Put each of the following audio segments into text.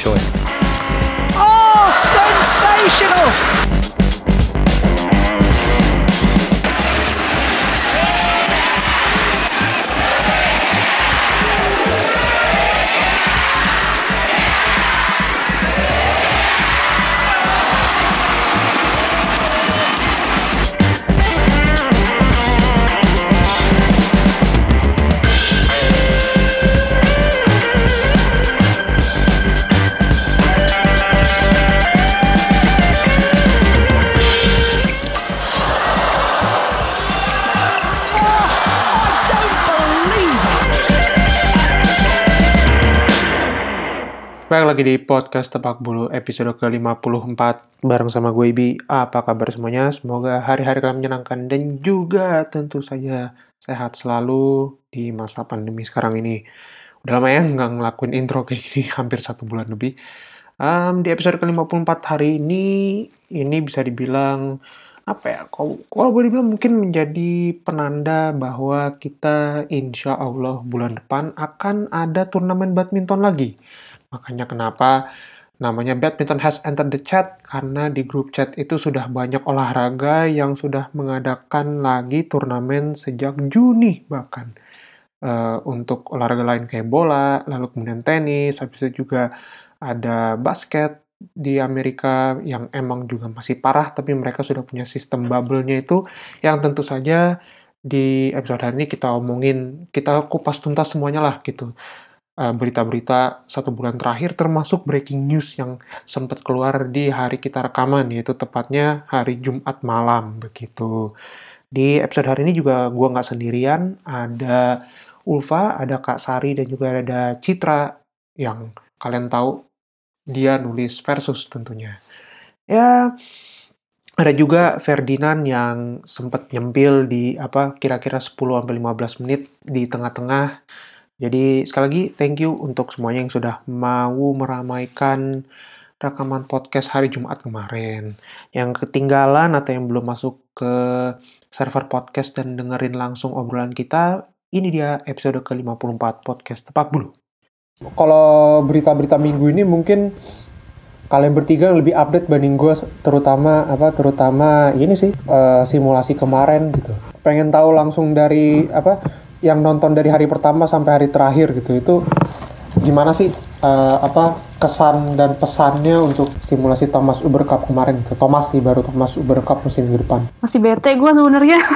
choice. Baik lagi di podcast Tepak Bulu episode ke-54 bareng sama gue Ibi. Apa kabar semuanya? Semoga hari-hari kalian menyenangkan dan juga tentu saja sehat selalu di masa pandemi sekarang ini. Udah lama ya nggak ngelakuin intro kayak gini, hampir satu bulan lebih. Em, di episode ke-54 hari ini, ini bisa dibilang apa ya? Kalau kalau boleh dibilang mungkin menjadi penanda bahwa kita insya Allah bulan depan akan ada turnamen badminton lagi. Makanya kenapa namanya Badminton has entered the chat karena di grup chat itu sudah banyak olahraga yang sudah mengadakan lagi turnamen sejak Juni bahkan. Eh, untuk olahraga lain kayak bola, lalu kemudian tenis, habis itu juga ada basket di Amerika yang emang juga masih parah tapi mereka sudah punya sistem bubble-nya itu yang tentu saja di episode hari ini kita omongin, kita kupas tuntas semuanya lah gitu uh, berita-berita satu bulan terakhir termasuk breaking news yang sempat keluar di hari kita rekaman yaitu tepatnya hari Jumat malam begitu. Di episode hari ini juga gua nggak sendirian, ada Ulfa, ada Kak Sari dan juga ada Citra yang kalian tahu dia nulis versus tentunya. Ya, ada juga Ferdinand yang sempat nyempil di apa kira-kira 10 sampai 15 menit di tengah-tengah jadi sekali lagi thank you untuk semuanya yang sudah mau meramaikan rekaman podcast hari Jumat kemarin. Yang ketinggalan atau yang belum masuk ke server podcast dan dengerin langsung obrolan kita, ini dia episode ke-54 podcast Tepak Bulu. Kalau berita-berita minggu ini mungkin kalian bertiga lebih update banding gue terutama apa terutama ini sih eh, simulasi kemarin gitu. Pengen tahu langsung dari apa yang nonton dari hari pertama sampai hari terakhir gitu itu gimana sih eh, apa kesan dan pesannya untuk simulasi Thomas Uber Cup kemarin itu Thomas sih baru Thomas Uber Cup musim depan masih bete gue sebenarnya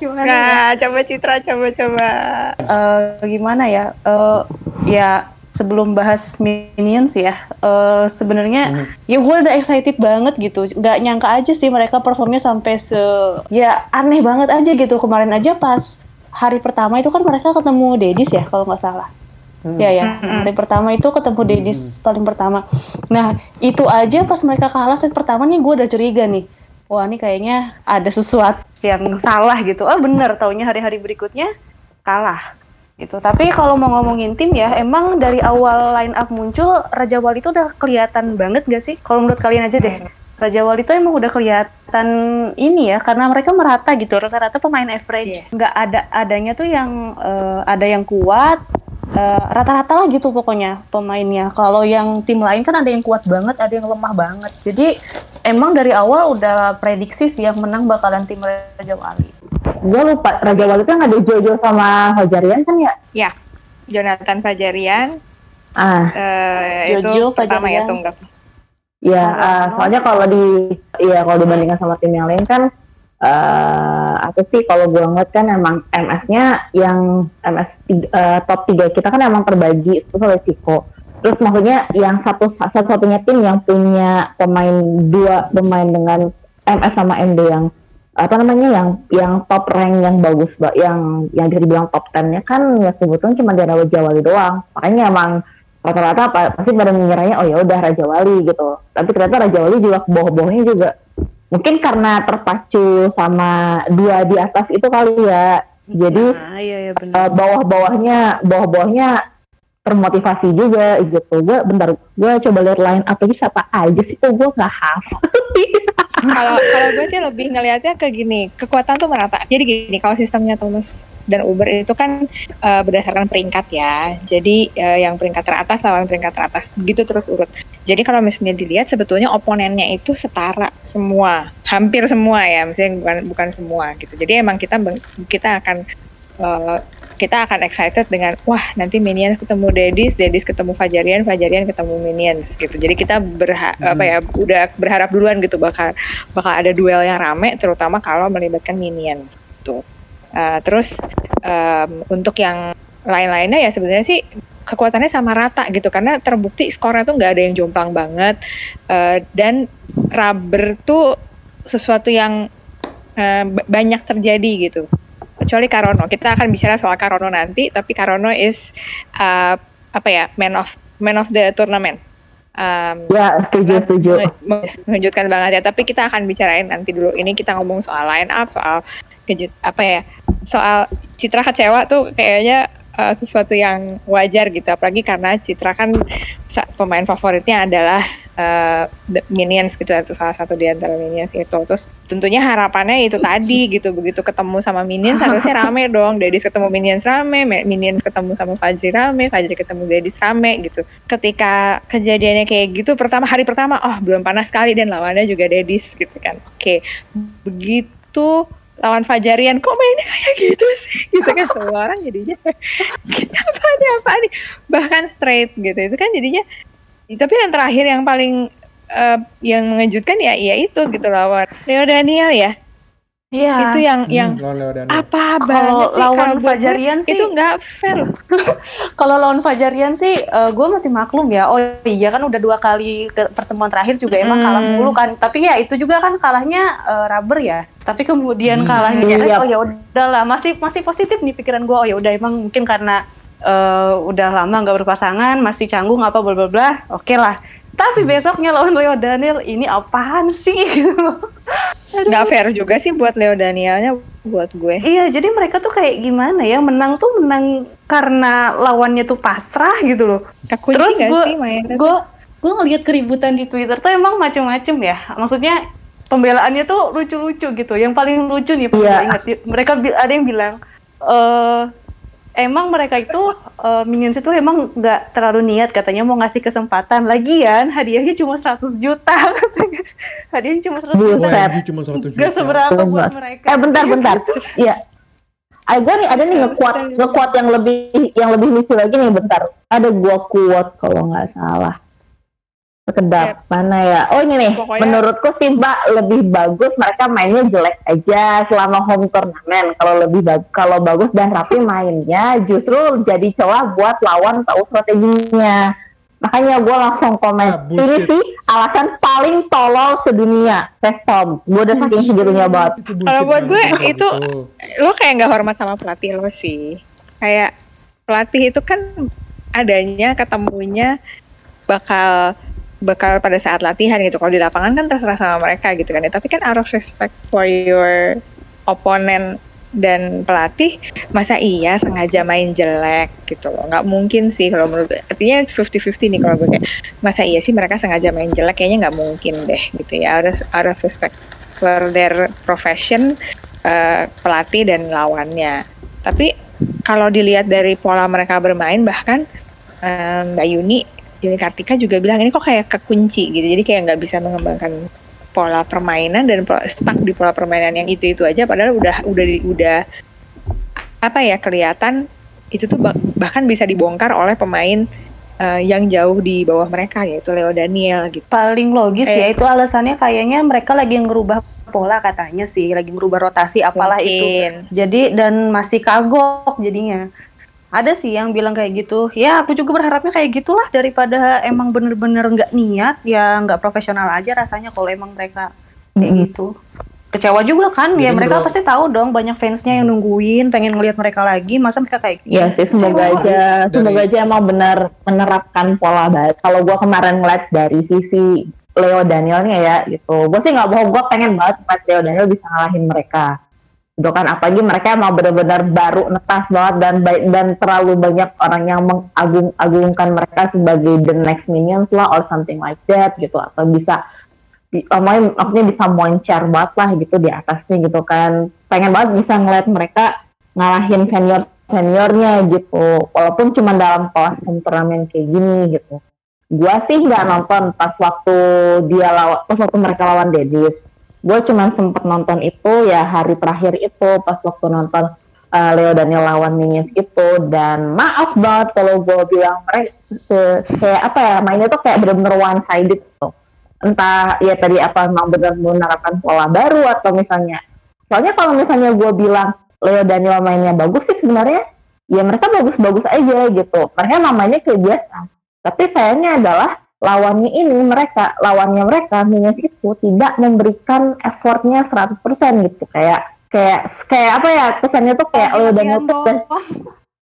gimana ya? Nah, coba Citra, coba coba. Eh, gimana ya Eh, ya sebelum bahas minions ya eh, sebenarnya ya gue udah excited banget gitu. Nggak nyangka aja sih mereka performnya sampai se ya aneh banget aja gitu. Kemarin aja pas hari pertama itu kan mereka ketemu Dedis ya kalau nggak salah. Ya ya, hari pertama itu ketemu Dedis paling pertama. Nah itu aja pas mereka kalah set pertama nih gue udah curiga nih. Wah ini kayaknya ada sesuatu yang salah gitu. Oh bener, taunya hari-hari berikutnya kalah gitu. Tapi kalau mau ngomongin tim ya, emang dari awal line up muncul Raja Wali itu udah kelihatan banget gak sih? Kalau menurut kalian aja deh. Raja Wali itu emang udah kelihatan ini ya, karena mereka merata gitu, rata-rata pemain average. Nggak ada adanya tuh yang eh, ada yang kuat, eh, rata-rata lah gitu pokoknya pemainnya. Kalau yang tim lain kan ada yang kuat banget, ada yang lemah banget. Jadi emang dari awal udah prediksi sih yang menang bakalan tim Raja Wali. gue lupa Raja Wali kan ada Jojo sama Hojarian kan ya Ya, Jonathan Fajarian ah eh, Jojo, itu pertama ya Fajarian. tunggak. Ya ah, soalnya kalau di ya kalau dibandingkan sama tim yang lain kan eh apa sih kalau gue ngeliat kan emang MS-nya yang MS tiga- eh, top 3 kita kan emang terbagi itu oleh Ciko terus maksudnya yang satu satu-satunya tim yang punya pemain dua pemain dengan MS sama MD yang apa namanya yang yang top rank yang bagus yang yang bisa dibilang top 10 nya kan ya kebetulan cuma di Raja Wali doang. Makanya emang rata-rata pasti pada mengiranya oh ya udah Raja Wali gitu. Tapi ternyata Raja Wali juga boh-bohnya juga. Mungkin karena terpacu sama dua di atas itu kali ya. Jadi Nah, iya iya eh, bawah-bawahnya bawah-bawahnya termotivasi juga gitu. Gue bentar gue coba lihat line up lagi siapa aja sih? Kok gue nggak hafal. Kalau kalau gue sih lebih ngelihatnya ke gini kekuatan tuh merata. Jadi gini kalau sistemnya Thomas dan Uber itu kan eh, berdasarkan peringkat ya. Jadi eh, yang peringkat teratas lawan peringkat teratas gitu terus urut. Jadi kalau misalnya dilihat sebetulnya oponennya itu setara semua. Hampir semua ya misalnya bukan bukan semua gitu. Jadi emang kita kita akan eh, kita akan excited dengan wah nanti Minions ketemu Dedis, Dedis ketemu Fajarian, Fajarian ketemu Minions gitu. Jadi kita berha apa ya udah berharap duluan gitu bakal bakal ada duel yang rame terutama kalau melibatkan Minions gitu. Uh, terus um, untuk yang lain-lainnya ya sebenarnya sih kekuatannya sama rata gitu karena terbukti skornya tuh nggak ada yang jomplang banget Uh, dan rubber tuh sesuatu yang uh, ba- banyak terjadi gitu kecuali Karono. Kita akan bicara soal Karono nanti, tapi Karono is uh, apa ya man of man of the tournament. Um, ya setuju setuju me- mengejutkan banget ya. Tapi kita akan bicarain nanti dulu. Ini kita ngomong soal line up, soal kejut apa ya, soal Citra kecewa tuh kayaknya uh, sesuatu yang wajar gitu. Apalagi karena Citra kan pemain favoritnya adalah uh, Minions gitu atau salah satu di antara Minions itu. Terus tentunya harapannya itu tadi gitu. Begitu ketemu sama Minions harusnya rame dong. Dedis ketemu Minions rame, Me- Minions ketemu sama Fajri rame, Fajri ketemu Dedis rame gitu. Ketika kejadiannya kayak gitu, pertama hari pertama, oh belum panas sekali dan lawannya juga Dedis gitu kan. Oke, begitu lawan Fajarian kok mainnya kayak gitu sih gitu kan semua orang jadinya apa nih apa nih bahkan straight gitu itu kan jadinya tapi yang terakhir yang paling eh, yang mengejutkan ya ya itu gitu lawan Leo Daniel ya Iya. itu yang yang Hmm, lawan Leo Daniel. apa Kalau banget sih lawan Fajarian sih- itu nggak fair loh. Kalau lawan Fajarian sih, gue masih maklum ya. Oh iya kan udah dua kali ke pertemuan terakhir juga emang Hmm. kalah mulu kan. Tapi ya itu juga kan kalahnya eh, rubber ya. Tapi Hmm. kemudian kalahnya Iya. oh ya udahlah masih masih positif nih pikiran gue. Oh ya udah emang mungkin karena eh, udah lama nggak berpasangan, masih canggung apa bla bla bla. Oke lah. Tapi besoknya lawan Leo Daniel ini apaan sih? gitu loh. nggak fair juga sih buat Leo Danielnya buat gue Iya, jadi mereka tuh kayak gimana ya menang tuh menang karena lawannya tuh pasrah gitu loh. kekunci Terus gue sih mainnya gue gue ngelihat keributan di Twitter tuh emang macem-macem ya. Maksudnya pembelaannya tuh lucu-lucu gitu. Yang paling lucu nih, yeah. ingat mereka ada yang bilang eh emang mereka itu eh, minions itu emang nggak terlalu niat katanya mau ngasih kesempatan. Lagian hadiahnya cuma 100 juta katanya. Hadiahnya cuma 100 juta. OMG cuma 100 juta. Gak seberapa buat mereka. eh bentar bentar iya Ah, gue nih ada nih ngekuat ngekuat yang lebih yang lebih lucu lagi nih bentar ada gua kuat kalau nggak salah sekedap. Mana ya? Oh ini nih. Pokoknya- menurutku sih mbak lebih bagus mereka mainnya jelek aja selama home turnamen kalau lebih bag kalau bagus dan rapi mainnya justru jadi celah buat lawan tahu strateginya. Makanya gue langsung komen Ah, ini sih alasan paling tolol sedunia. Vestom gue udah saking segitunya banget Kalau buat gue, itu- lo kayak nggak hormat sama pelatih lo sih. Kayak pelatih itu kan adanya ketemunya bakal bakal pada saat latihan gitu. Kalau di lapangan kan terserah sama mereka gitu kan. ya. Tapi kan out of respect for your opponent dan pelatih, masa iya sengaja main jelek gitu loh. Nggak mungkin sih kalau menurut. Artinya 50-50 nih kalau gue kayak, masa iya sih mereka sengaja main jelek? Kayaknya nggak mungkin deh gitu ya. Of, out of respect for their profession, eh, pelatih dan lawannya. Tapi kalau dilihat dari pola mereka bermain bahkan eh, Mbak Yuni Yuni Kartika juga bilang ini kok kayak kekunci gitu jadi kayak nggak bisa mengembangkan pola permainan dan pola- stuck di pola permainan yang itu itu aja padahal udah udah udah apa ya kelihatan itu tuh bah- bahkan bisa dibongkar oleh pemain eh, yang jauh di bawah mereka yaitu Leo Daniel gitu paling logis Eh. ya itu alasannya kayaknya mereka lagi ngerubah pola katanya sih lagi ngerubah rotasi apalah itu Mungkin. jadi dan masih kagok jadinya ada sih yang bilang kayak gitu. Ya aku juga berharapnya kayak gitulah daripada emang bener-bener nggak niat ya nggak profesional aja rasanya kalau emang mereka kayak Mhm. gitu. Kecewa juga kan? Jadi ya mereka menurut- pasti tahu dong banyak fansnya yang nungguin pengen ngelihat mereka lagi. Masa mereka kayak gitu? Iya sih semoga Kecewa. aja. Dari- semoga aja emang benar menerapkan pola baik. Kalau gua kemarin ngeliat dari sisi Leo Danielnya ya gitu, gue sih nggak bohong gue pengen banget Leo Daniel bisa ngalahin mereka kan apalagi mereka emang benar-benar baru netas banget dan baik dan terlalu banyak orang yang mengagung-agungkan mereka sebagai the next minions lah or something like that gitu. Atau bisa maksudnya, maksudnya bisa moncer banget lah gitu di atasnya gitu kan. Pengen banget bisa ngeliat mereka ngalahin senior seniornya gitu. Walaupun cuma dalam kelas turnamen kayak gini gitu. Gua sih nggak nonton pas waktu dia lawan pas waktu mereka lawan Dedis gue cuma sempet nonton itu ya hari terakhir itu pas waktu nonton uh, Leo Daniel lawan Minions itu. Dan maaf banget kalau gue bilang mereka kayak apa ya mainnya tuh kayak bener-bener one sided tuh entah ya tadi apa memang benar menerapkan pola baru atau misalnya. Soalnya kalau misalnya gue bilang Leo Daniel mainnya bagus sih sebenarnya ya mereka bagus-bagus aja gitu. Mereka namanya biasa tapi sayangnya adalah lawannya ini mereka lawannya mereka Minions itu tidak memberikan effortnya 100% gitu. Kayak kayak kayak apa ya kesannya tuh kayak Leo dan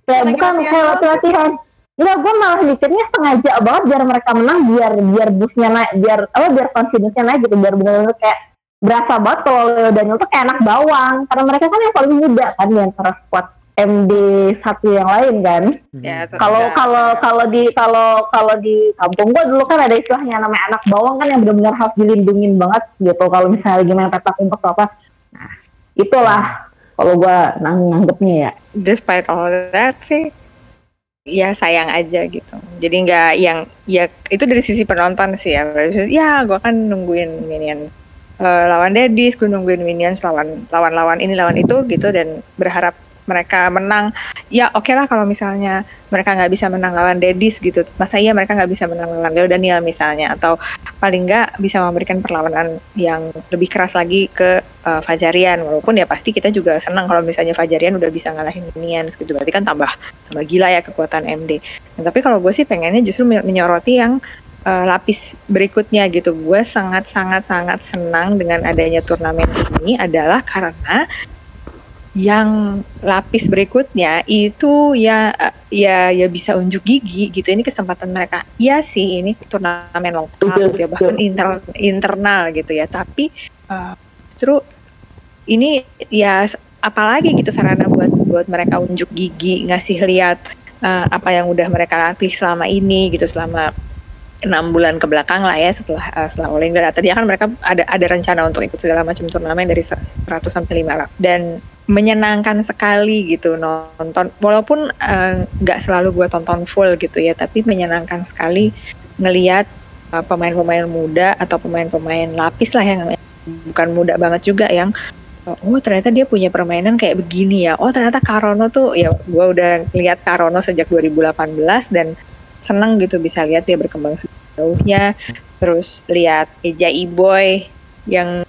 kayak bukan kayak latihan. Enggak, gue malah mikirnya sengaja banget biar mereka menang, biar biar busnya naik, biar apa biar confidence-nya naik gitu, biar benar-benar kayak berasa banget kalau Leo Daniel tuh kayak anak bawang, karena mereka kan yang paling muda kan di antara squad MD satu yang lain kan. Ya, Kalau kalau kalau di kalau kalau di kampung gua dulu kan ada istilahnya namanya anak bawang kan yang benar-benar harus dilindungin banget gitu. Kalau misalnya lagi main petak umpet apa. Nah, itulah kalau gua nang nanggepnya ya. Despite all that sih ya sayang aja gitu. Jadi nggak yang ya itu dari sisi penonton sih ya. Ya gua kan nungguin minion uh, lawan Dedis, gue nungguin minions lawan lawan lawan ini lawan itu gitu dan berharap mereka menang ya oke okay lah kalau misalnya mereka nggak bisa menang lawan Dedis gitu. Masa iya mereka nggak bisa menang lawan Leo Daniel misalnya? Atau paling nggak bisa memberikan perlawanan yang lebih keras lagi ke uh, Fajarian. Walaupun ya pasti kita juga senang kalau misalnya Fajarian udah bisa ngalahin Minions gitu. Berarti kan tambah tambah gila ya kekuatan MD nah, tapi kalau gue sih pengennya justru menyoroti yang uh, lapis berikutnya gitu. Gue sangat sangat sangat senang dengan adanya turnamen ini adalah karena yang lapis berikutnya itu ya ya ya bisa unjuk gigi gitu. Ini kesempatan mereka. Ya sih ini turnamen lokal gitu ya bahkan inter, internal gitu ya. Tapi uh, justru ini ya apalagi gitu sarana buat buat mereka unjuk gigi ngasih lihat uh, apa yang udah mereka latih selama ini gitu selama enam bulan ke belakang lah ya setelah uh, setelah All England. Tadi kan mereka ada ada rencana untuk ikut segala macam turnamen dari 100 sampai 500 dan menyenangkan sekali gitu nonton. Walaupun nggak uh, selalu gue tonton full gitu ya tapi menyenangkan sekali ngelihat uh, pemain-pemain muda atau pemain-pemain lapis lah yang bukan muda banget juga yang oh ternyata dia punya permainan kayak begini ya. Oh ternyata Karono tuh ya gue udah lihat Karono sejak 2018 dan seneng gitu bisa lihat dia berkembang sejauhnya. Terus lihat Eja Iboy yang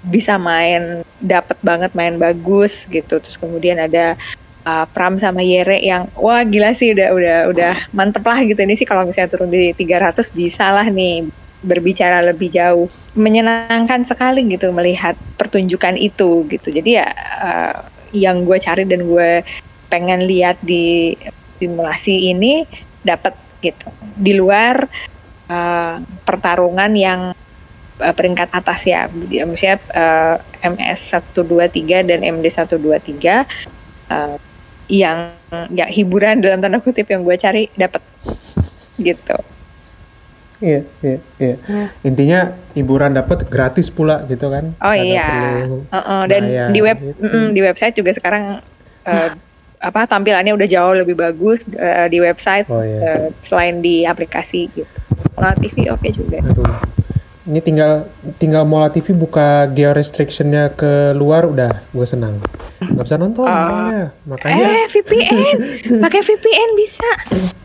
bisa main dapat banget main bagus gitu. Terus kemudian ada uh, Pram sama Yere yang wah gila sih udah udah udah mantep lah gitu. Ini sih kalau misalnya turun di 300 bisa lah nih berbicara lebih jauh. Menyenangkan sekali gitu melihat pertunjukan itu gitu. Jadi ya uh, yang gue cari dan gue pengen lihat di simulasi ini dapat gitu. Di luar uh, pertarungan yang uh, peringkat atas ya, maksudnya uh, MS 123 dan MD 123 uh, yang ya hiburan dalam tanda kutip yang gue cari dapat gitu. Iya, iya, iya. Ya. Intinya hiburan dapat gratis pula gitu kan? Oh Ada iya. Uh -uh. Dan bayar, di web, gitu. mm, di website juga sekarang uh, apa tampilannya udah jauh lebih bagus uh, di website oh, iya. uh, selain di aplikasi gitu. Mola TV oke okay juga. Aduh ini tinggal tinggal Mola TV buka geo restrictionnya ke luar udah gue senang. Nggak bisa nonton uh, soalnya. Makanya eh VPN pakai VPN bisa.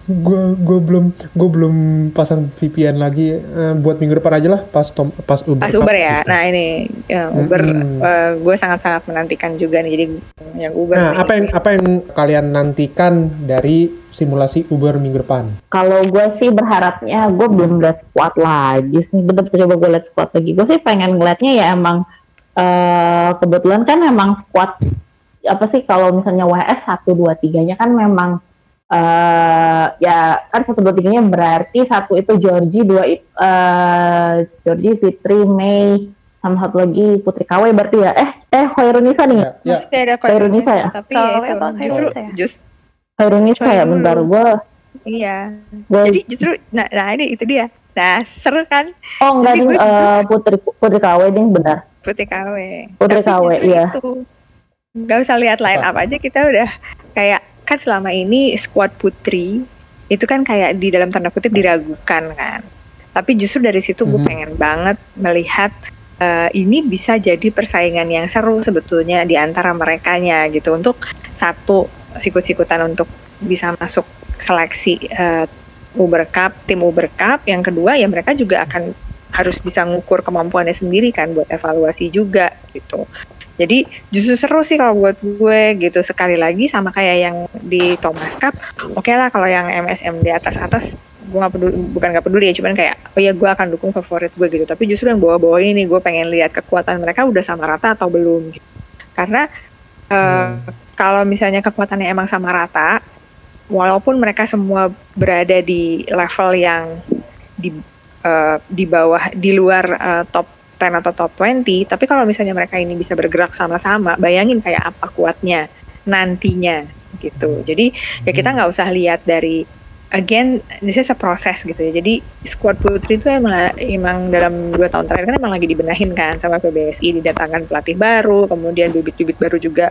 Gue gue belum gue belum pasang VPN lagi. Uh, buat minggu depan aja lah pas tom, pas Uber. Pas Uber ya? Gitu. nah ini ya, Uber hmm. uh, eh, gue sangat sangat menantikan juga nih jadi yang Uber nah apa yang apa yang kalian nantikan dari simulasi Uber minggu depan? Kalau gue sih berharapnya gue belum lihat squad lagi sih. Bener coba gue lihat squad lagi. Gue sih pengen ngeliatnya ya emang uh, kebetulan kan emang squad apa sih kalau misalnya WS satu dua tiganya kan memang uh, ya kan satu dua tiganya berarti satu itu Georgie dua uh, Georgie Fitri Mei sama satu lagi Putri KW berarti ya. Eh, eh Khairunisa nih. Ya, ya. Masih ada ya? tapi Kalau ya itu justru ya? just Ya Khairul. bentar gue. iya. Gue Jadi justru nah, nah ini itu dia. Nah, seru kan oh enggak justru- eh, Putri Putri KW ding benar. Putri KW. Putri Tapi KW, iya. Itu. Gak usah lihat line Apa? up aja kita udah kayak kan selama ini squad putri itu kan kayak di dalam tanda kutip diragukan kan. Tapi justru dari situ gue Mhm. pengen banget melihat eh, ini bisa jadi persaingan yang seru sebetulnya di antara merekanya gitu untuk satu sikut-sikutan untuk bisa masuk seleksi eh, Uber Cup, tim Uber Cup. Yang kedua ya mereka juga akan harus bisa ngukur kemampuannya sendiri kan buat evaluasi juga gitu. Jadi justru seru sih kalau buat gue gitu sekali lagi sama kayak yang di Thomas Cup. Oke lah kalau yang MSM di atas atas gue gak peduli bukan gak peduli ya cuman kayak oh ya gue akan dukung favorit gue gitu tapi justru yang bawah-bawah ini gue pengen lihat kekuatan mereka udah sama rata atau belum gitu. karena eh, kalau misalnya kekuatannya emang sama rata walaupun mereka semua berada di level yang di eh, di bawah di luar eh, top 10 atau top 20 tapi kalau misalnya mereka ini bisa bergerak sama-sama bayangin kayak apa kuatnya nantinya gitu. Jadi ya kita nggak usah lihat dari again this is a process gitu ya. Jadi squad putri itu emang emang dalam dua tahun terakhir kan emang lagi dibenahin kan sama PBSI didatangkan pelatih baru kemudian bibit-bibit baru juga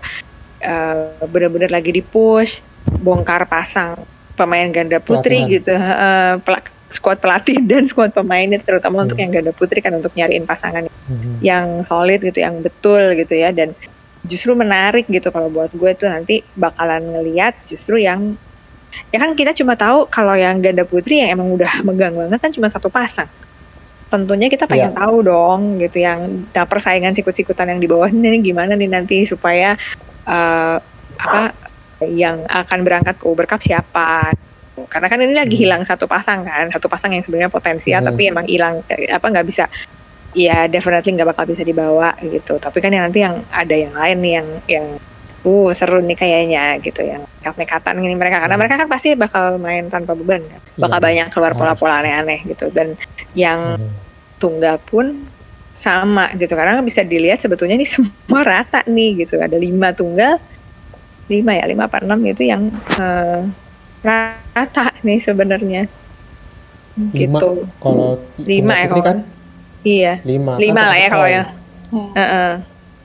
eh, benar-benar lagi di push bongkar pasang pemain ganda putri Pelatihan. gitu eh, pelak- squad pelatih dan squad pemainnya terutama untuk Hmm. yang ganda putri kan untuk nyariin pasangan Mhm. yang solid gitu, yang betul gitu ya dan justru menarik gitu kalau buat gue tuh nanti bakalan ngeliat justru yang ya kan kita cuma tahu kalau yang ganda putri yang emang udah megang banget kan cuma satu pasang. Tentunya kita pengen tahu dong gitu yang nah persaingan sikut-sikutan yang di bawah ini gimana nih nanti supaya eh, apa yang akan berangkat ke Uber Cup siapa karena kan ini lagi Hmm. hilang satu pasang kan satu pasang yang sebenarnya potensial Hmm. tapi emang hilang eh, apa nggak bisa ya definitely nggak bakal bisa dibawa gitu tapi kan yang nanti yang ada yang lain nih yang yang uh seru nih kayaknya gitu yang nekat-nekatan ini mereka karena Hmm. mereka kan pasti bakal main tanpa beban kan bakal Iya, banyak keluar pola-pola aneh-aneh gitu dan yang Mhm. tunggal pun sama gitu. Karena bisa dilihat sebetulnya ini semua rata nih gitu. Ada lima tunggal lima ya lima apa enam gitu yang eh, rata nih sebenarnya. Lima. gitu. Kalau Lima ya kalau kan? iya. Lima. lima Kan lah ya kalau ya. Heeh.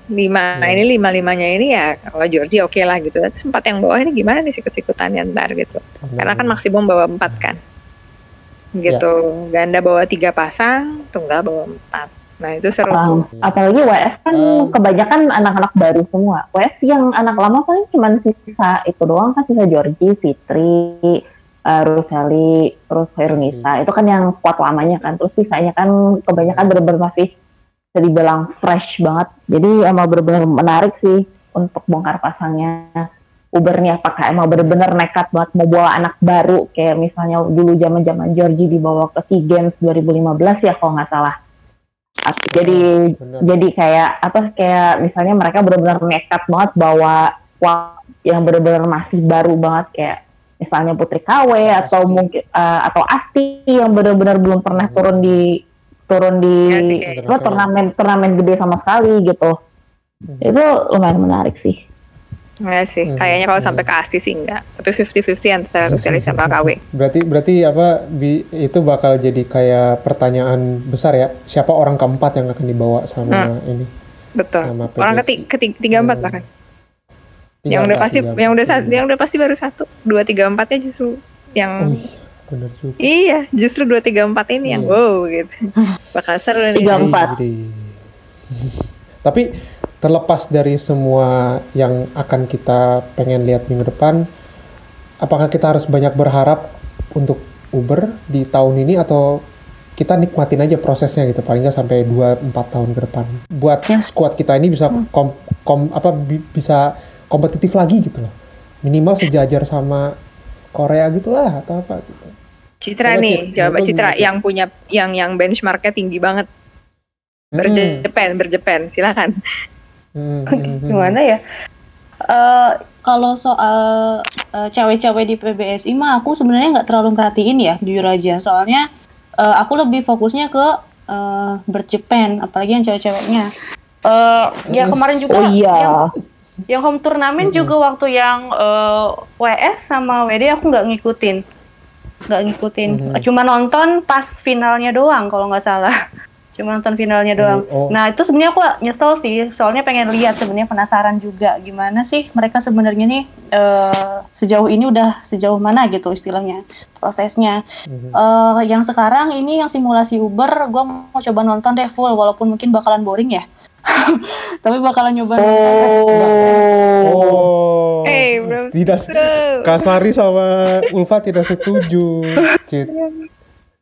lima. Nah Iya. ini lima limanya ini ya kalau Georgia oke lah gitu. Terus empat yang bawah ini gimana nih sikut-sikutannya ntar gitu. Karena kan maksimum bawa empat kan. Gitu. Ganda bawa tiga pasang tunggal bawa empat nah itu seru tuh Um, apalagi WS kan Um. kebanyakan anak-anak baru semua. WS yang anak lama paling cuma sisa itu doang kan sisa Georgie, Fitri, uh, Ruseli, terus Herunisa. Itu kan yang squad lamanya kan. Terus sisanya kan kebanyakan bener-bener masih bisa dibilang fresh banget. Jadi emang bener-bener menarik sih untuk bongkar pasangnya. Uber nih apakah emang bener-bener nekat banget mau bawa anak baru kayak misalnya dulu zaman-zaman Georgie dibawa ke SEA Games 2015 ya kalau nggak salah. Jadi Bener. jadi kayak apa kayak misalnya mereka benar-benar nekat banget bawa wah yang benar-benar masih baru banget kayak misalnya Putri KW atau Asti. mungkin eh, atau Asti yang benar-benar belum pernah Hmm. turun di turun di Iya sih, apa, turnamen turnamen gede sama sekali gitu Mhm. itu lumayan menarik sih Enggak sih, Hmm, kayaknya kalau hmm. sampai ke Asti sih enggak. Tapi 50-50 antara Ruseli sama KW. Berarti berarti apa bi- itu bakal jadi kayak pertanyaan besar ya. Siapa orang keempat yang akan dibawa sama ini? Betul. Sama Orang ketiga, ketiga tiga empat Hmm. bahkan. Tiga yang udah empat, pasti, tiga yang udah sa- yang udah pasti baru satu. Dua tiga empatnya justru yang Oh iya, bener juga. iya, justru dua tiga empat ini yang Iya. wow gitu. Bakal seru nih. Tiga empat. Tapi terlepas dari semua yang akan kita pengen lihat minggu depan, apakah kita harus banyak berharap untuk Uber di tahun ini atau kita nikmatin aja prosesnya gitu paling nggak sampai 2-4 tahun ke depan buat squad kita ini bisa kom, kom- apa bi- bisa kompetitif lagi gitu loh minimal sejajar sama Korea gitulah atau apa gitu Citra Coba, nih, coba Citra Cit? yang punya yang yang benchmarknya tinggi banget. Hmm, Berjepen, berjepen, silakan. Hmm, hmm, hmm. Gimana ya? Eh kalau soal eh, cewek-cewek di PBSI mah aku sebenarnya nggak terlalu perhatiin ya jujur aja. Soalnya eh, aku lebih fokusnya ke eh berjepen, apalagi yang cewek-ceweknya. Eh ya kemarin juga Oh iya. yang yang home turnamen juga waktu yang eh, WS sama WD aku nggak ngikutin, nggak ngikutin. Mhm. Cuma nonton pas finalnya doang kalau nggak salah. Cuma nonton finalnya doang. Oh, oh. Nah itu sebenarnya aku nyesel sih, soalnya pengen lihat sebenarnya penasaran juga gimana sih mereka sebenarnya nih eh, sejauh ini udah sejauh mana gitu istilahnya prosesnya. Mhm. Eh, yang sekarang ini yang simulasi Uber, gue mau coba nonton deh full, walaupun mungkin bakalan boring ya. Tapi bakalan nyoba nonton. Oh. Eh, belum tidak. Kasari sama Ulfa tidak setuju. Cit.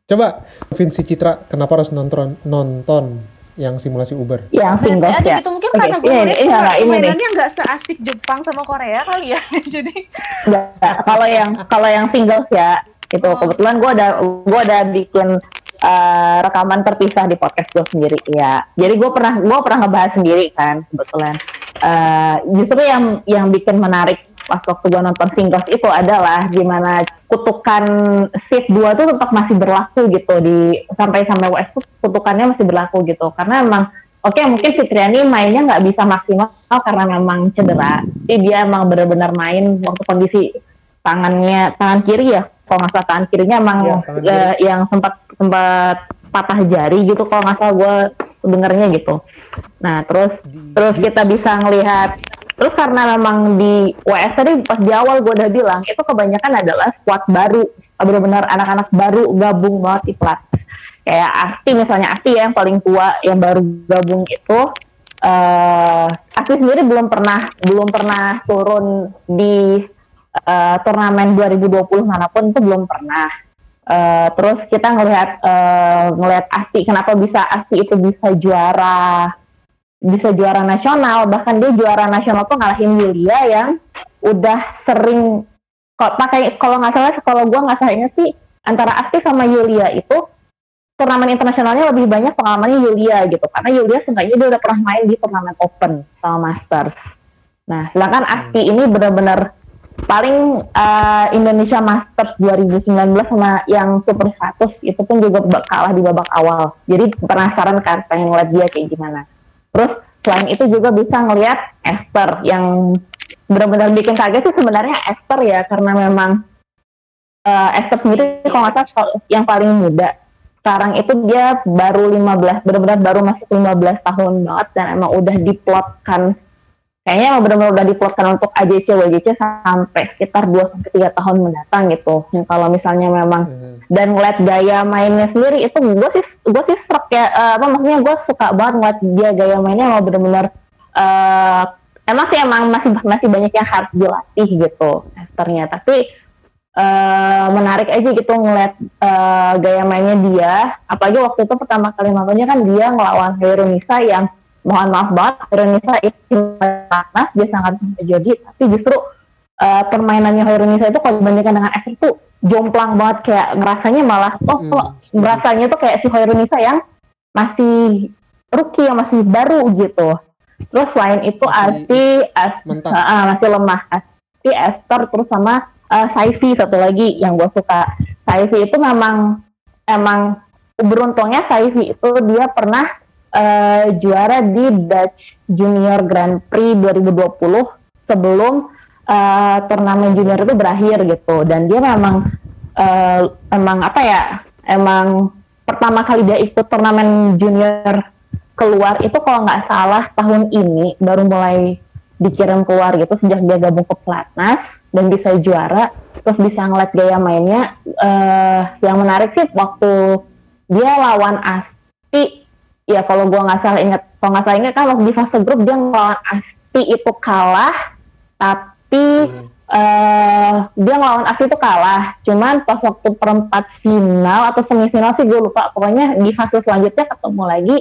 Coba Vinci Citra kenapa harus nonton nonton yang simulasi Uber? Yang singles aja ya. gitu mungkin Oke, karena gue iya, iya, ini nih. permainannya nggak seasik Jepang sama Korea kali ya. Jadi Nggak, kalau yang kalau yang singles ya itu Oh. kebetulan gue ada gue ada bikin eh, rekaman terpisah di podcast gue sendiri ya jadi gue pernah gue pernah ngebahas sendiri kan kebetulan Eh, justru yang yang bikin menarik pas waktu gue nonton singles itu adalah gimana kutukan shift 2 tuh tetap masih berlaku gitu di sampai sampai WS tuh kutukannya masih berlaku gitu karena emang Oke, mungkin Fitriani mainnya nggak bisa maksimal karena memang cedera. Jadi dia emang benar-benar main waktu kondisi tangannya tangan kiri ya. Kalau nggak salah tangan kirinya emang Iya, tangan eh, yang sempat sempat patah jari gitu. Kalau nggak salah gue dengernya gitu. Nah terus terus kita bisa ngelihat terus karena memang di WS tadi pas di awal gue udah bilang itu kebanyakan adalah squad baru. Benar-benar anak-anak baru gabung banget di pelatnas kayak Asti misalnya Asti ya, yang paling tua yang baru gabung itu eh Asti sendiri belum pernah belum pernah turun di eh, turnamen 2020 mana pun itu belum pernah Eh, terus kita ngelihat eh, ngelihat Asti kenapa bisa Asti itu bisa juara bisa juara nasional. Bahkan dia juara nasional tuh ngalahin Yulia yang udah sering kok pakai kalau nggak salah kalau gua nggak salahnya sih antara Asti sama Yulia itu turnamen internasionalnya lebih banyak pengalamannya Yulia gitu. Karena Yulia seenggaknya dia udah pernah main di turnamen Open sama Masters. Nah sedangkan Asti ini benar-benar paling eh, Indonesia Masters 2019 sama yang Super 100 itu pun juga kalah di babak awal. Jadi penasaran kan pengen ngeliat dia kayak gimana. Terus selain itu juga bisa ngelihat Esther yang benar-benar bikin kaget sih sebenarnya Esther ya karena memang eh, Esther sendiri kalau nggak salah yang paling muda. Sekarang itu dia baru 15 benar-benar baru masuk 15 tahun banget dan emang udah diplotkan kayaknya emang benar-benar udah diplotkan untuk AJC WJC sampai sekitar 2 sampai 3 tahun mendatang gitu. Yang kalau misalnya memang Mhm. dan ngeliat gaya mainnya sendiri itu gue sih gue sih struck ya eh, apa maksudnya gue suka banget ngeliat dia gaya mainnya emang bener-bener eh, emang sih emang masih masih banyak yang harus dilatih gitu Esthernya tapi eh, menarik aja gitu ngeliat eh, gaya mainnya dia apalagi waktu itu pertama kali nontonnya kan dia ngelawan Herunisa yang mohon maaf banget Herunisa itu panas dia sangat jadi tapi justru eh, permainannya Herunisa itu kalau dibandingkan dengan Esther tuh jomplang banget kayak ngerasanya malah oh Hmm, kok setuju. rasanya tuh kayak si Hoirunisa yang masih rookie yang masih baru gitu terus selain itu Asti As, mentah. Ah, masih lemah Asti Esther terus sama uh, Saifi satu lagi yang gue suka Saifi itu memang emang beruntungnya Saifi itu dia pernah eh, juara di Dutch Junior Grand Prix 2020 sebelum eh, turnamen junior itu berakhir gitu. Dan dia memang eh, emang apa ya emang pertama kali dia ikut turnamen junior keluar itu kalau nggak salah tahun ini baru mulai dikirim keluar gitu sejak dia gabung ke pelatnas dan bisa juara terus bisa ngeliat gaya mainnya. Eh yang menarik sih waktu dia lawan Asti ya kalau gua nggak salah ingat kalau nggak salah ingat kan waktu di fase grup dia ngelawan Asti itu kalah tapi Mhm. eh dia ngelawan Asti itu kalah. Cuman pas waktu perempat final atau semifinal sih gue lupa. Pokoknya di fase selanjutnya ketemu lagi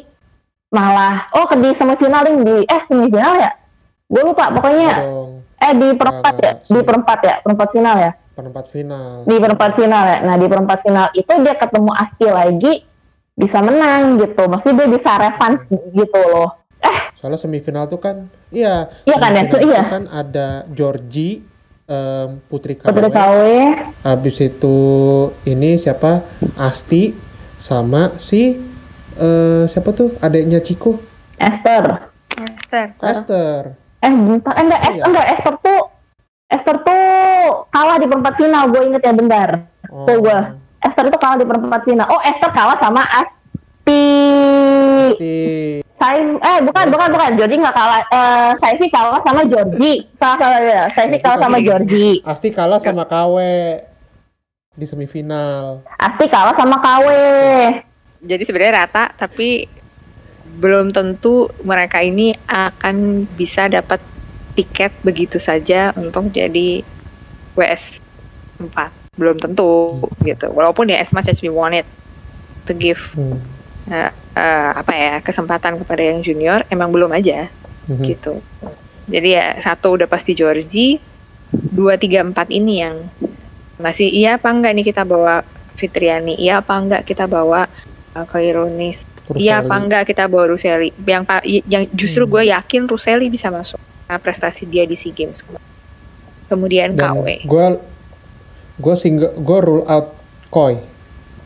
malah oh ke di semifinal di eh semifinal ya? Gue lupa pokoknya dong. eh di perempat Nggak, ya? di perempat ya? Perempat final ya? Perempat final. di perempat final ya? Nah di perempat final itu dia ketemu Asti lagi bisa menang gitu maksudnya dia bisa revanche gitu loh Soalnya semifinal tuh kan, iya. Iya kan, ya? semifinal Iya. kan ada Georgie, em, Putri KW, Putri KW habis itu ini siapa? Asti sama si eh siapa tuh adiknya Ciko Esther. Esther. Esther Eh, bentar. Eh, enggak, Oh, Es- iya. enggak, Esther tuh Esther tuh kalah di perempat final. Gue inget ya bentar. Tuh gue. Esther itu kalah di perempat final. Oh, Esther kalah sama Asti. si Saif, eh bukan, bukan, bukan. Georgie nggak kalah. Eh, Saifi kalah sama Georgie. Salah salah ya. Saifi kalah sama Georgie. Asti kalah sama Kawe di semifinal Asti kalah sama KW. Jadi sebenarnya rata, tapi belum tentu mereka ini akan bisa dapat tiket begitu saja untuk jadi WS 4. Belum tentu gitu. Walaupun ya as much as we want it to give Hmm. eh, eh, apa ya kesempatan kepada yang junior, emang belum aja Mhm. gitu. Jadi ya satu udah pasti Georgie, dua tiga empat ini yang masih iya apa enggak nih kita bawa Fitriani, iya apa enggak kita bawa uh, Kaironis, iya apa enggak kita bawa Ruseli. Yang yang justru Hmm. gue yakin Ruseli bisa masuk karena prestasi dia di SEA Games. kemarin. Kemudian dan KW. gue gue single gue rule out Koi.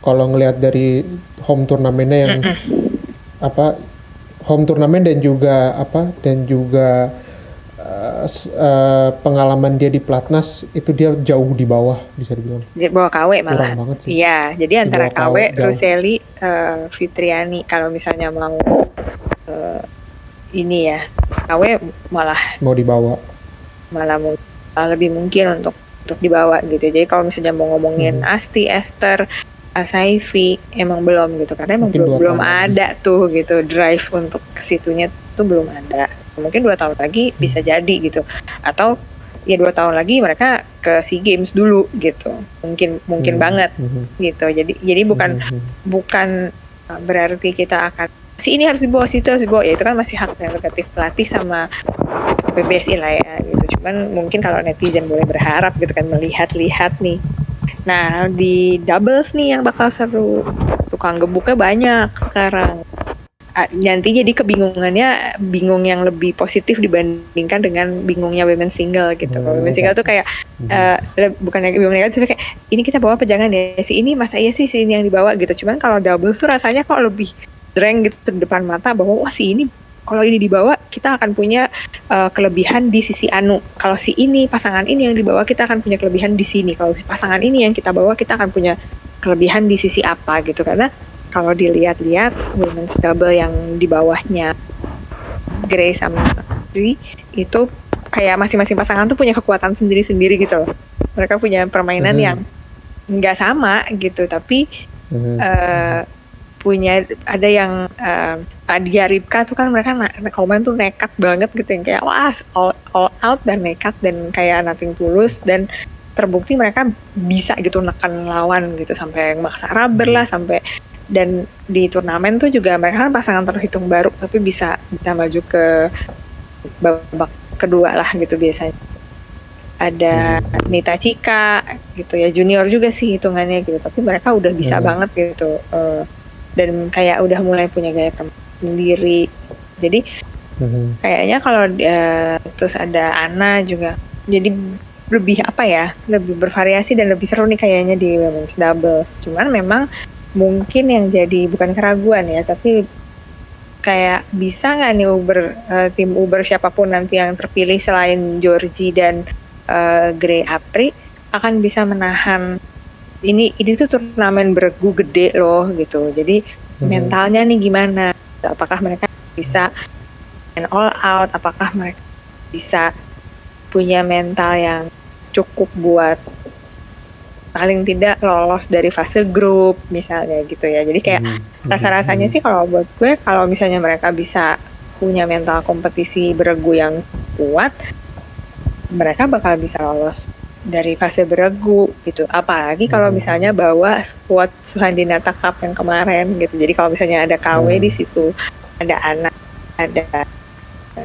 Kalau ngelihat dari home turnamennya yang apa home turnamen dan juga apa dan juga s- eh, pengalaman dia di platnas itu dia jauh di bawah bisa dibilang. Jadi bawa KW malah. kurang banget sih. Iya, jadi antara Di bawah KW, KW. Ruseli, eh, Fitriani kalau misalnya mau eh, ini ya, KW malah mau dibawa. malah malah lebih mungkin untuk untuk dibawa gitu. Jadi kalau misalnya mau ngomongin Hmm. Asti, Esther, Asaifi emang belum gitu karena emang Mungkin belum belum tahun lagi. ada tuh gitu drive untuk ke situnya tuh belum ada. Mungkin dua tahun lagi bisa Hmm. jadi gitu. Atau ya dua tahun lagi mereka ke SEA Games dulu gitu. Mungkin mungkin Hmm. banget Mhm. gitu. Jadi jadi bukan Mhm. bukan uh, berarti kita akan si ini harus dibawa situ harus dibawa ya itu kan masih hak prerogatif pelatih sama PBSI lah ya gitu cuman mungkin kalau netizen boleh berharap gitu kan melihat-lihat nih nah di doubles nih yang bakal seru tukang gebuknya banyak sekarang nanti jadi kebingungannya bingung yang lebih positif dibandingkan dengan bingungnya women single gitu. Kalau women single tuh kayak Mhm. eh le- bukan yang bingung negatif kayak ini kita bawa apa jangan ya si ini masa iya sih si ini yang dibawa gitu. Cuman kalau double tuh rasanya kok lebih dreng gitu di depan mata bahwa wah si ini kalau ini dibawa kita akan punya eh, kelebihan di sisi anu. Kalau si ini pasangan ini yang dibawa kita akan punya kelebihan di sini. Kalau si pasangan ini yang kita bawa kita akan punya kelebihan di sisi apa gitu karena kalau dilihat-lihat women's double yang di bawahnya Grey sama Dwi itu kayak masing-masing pasangan tuh punya kekuatan sendiri-sendiri gitu loh. Mereka punya permainan Mhm. yang nggak sama gitu, tapi Mhm. eh, punya ada yang eh, Adia Ripka tuh kan mereka na- kalau main tuh nekat banget gitu yang kayak wah all, all out dan nekat dan kayak nothing tulus. Dan terbukti mereka bisa gitu neken lawan gitu sampai maksa rubber lah sampai dan di turnamen tuh juga mereka kan pasangan terhitung baru tapi bisa bisa maju ke babak kedua lah gitu biasanya. Ada Nita Cika gitu ya junior juga sih hitungannya gitu tapi mereka udah bisa Hmm. banget gitu eh, dan kayak udah mulai punya gaya sendiri jadi Mhm. kayaknya kalau eh, terus ada Ana juga jadi lebih apa ya lebih bervariasi dan lebih seru nih kayaknya di women's doubles cuman memang mungkin yang jadi bukan keraguan ya tapi kayak bisa nggak nih Uber eh, tim Uber siapa pun nanti yang terpilih selain Georgie dan eh, Grey Apri akan bisa menahan ini ini tuh turnamen bergu gede loh gitu jadi Mhm. mentalnya nih gimana apakah mereka bisa main all out apakah mereka bisa punya mental yang cukup buat paling tidak lolos dari fase grup misalnya gitu ya jadi kayak Mhm. rasa-rasanya Mhm. sih kalau buat gue kalau misalnya mereka bisa punya mental kompetisi beregu yang kuat mereka bakal bisa lolos dari fase beregu gitu apalagi kalau Mhm. misalnya bawa squad Suhandinata Cup yang kemarin gitu jadi kalau misalnya ada KW Hmm. di situ ada anak ada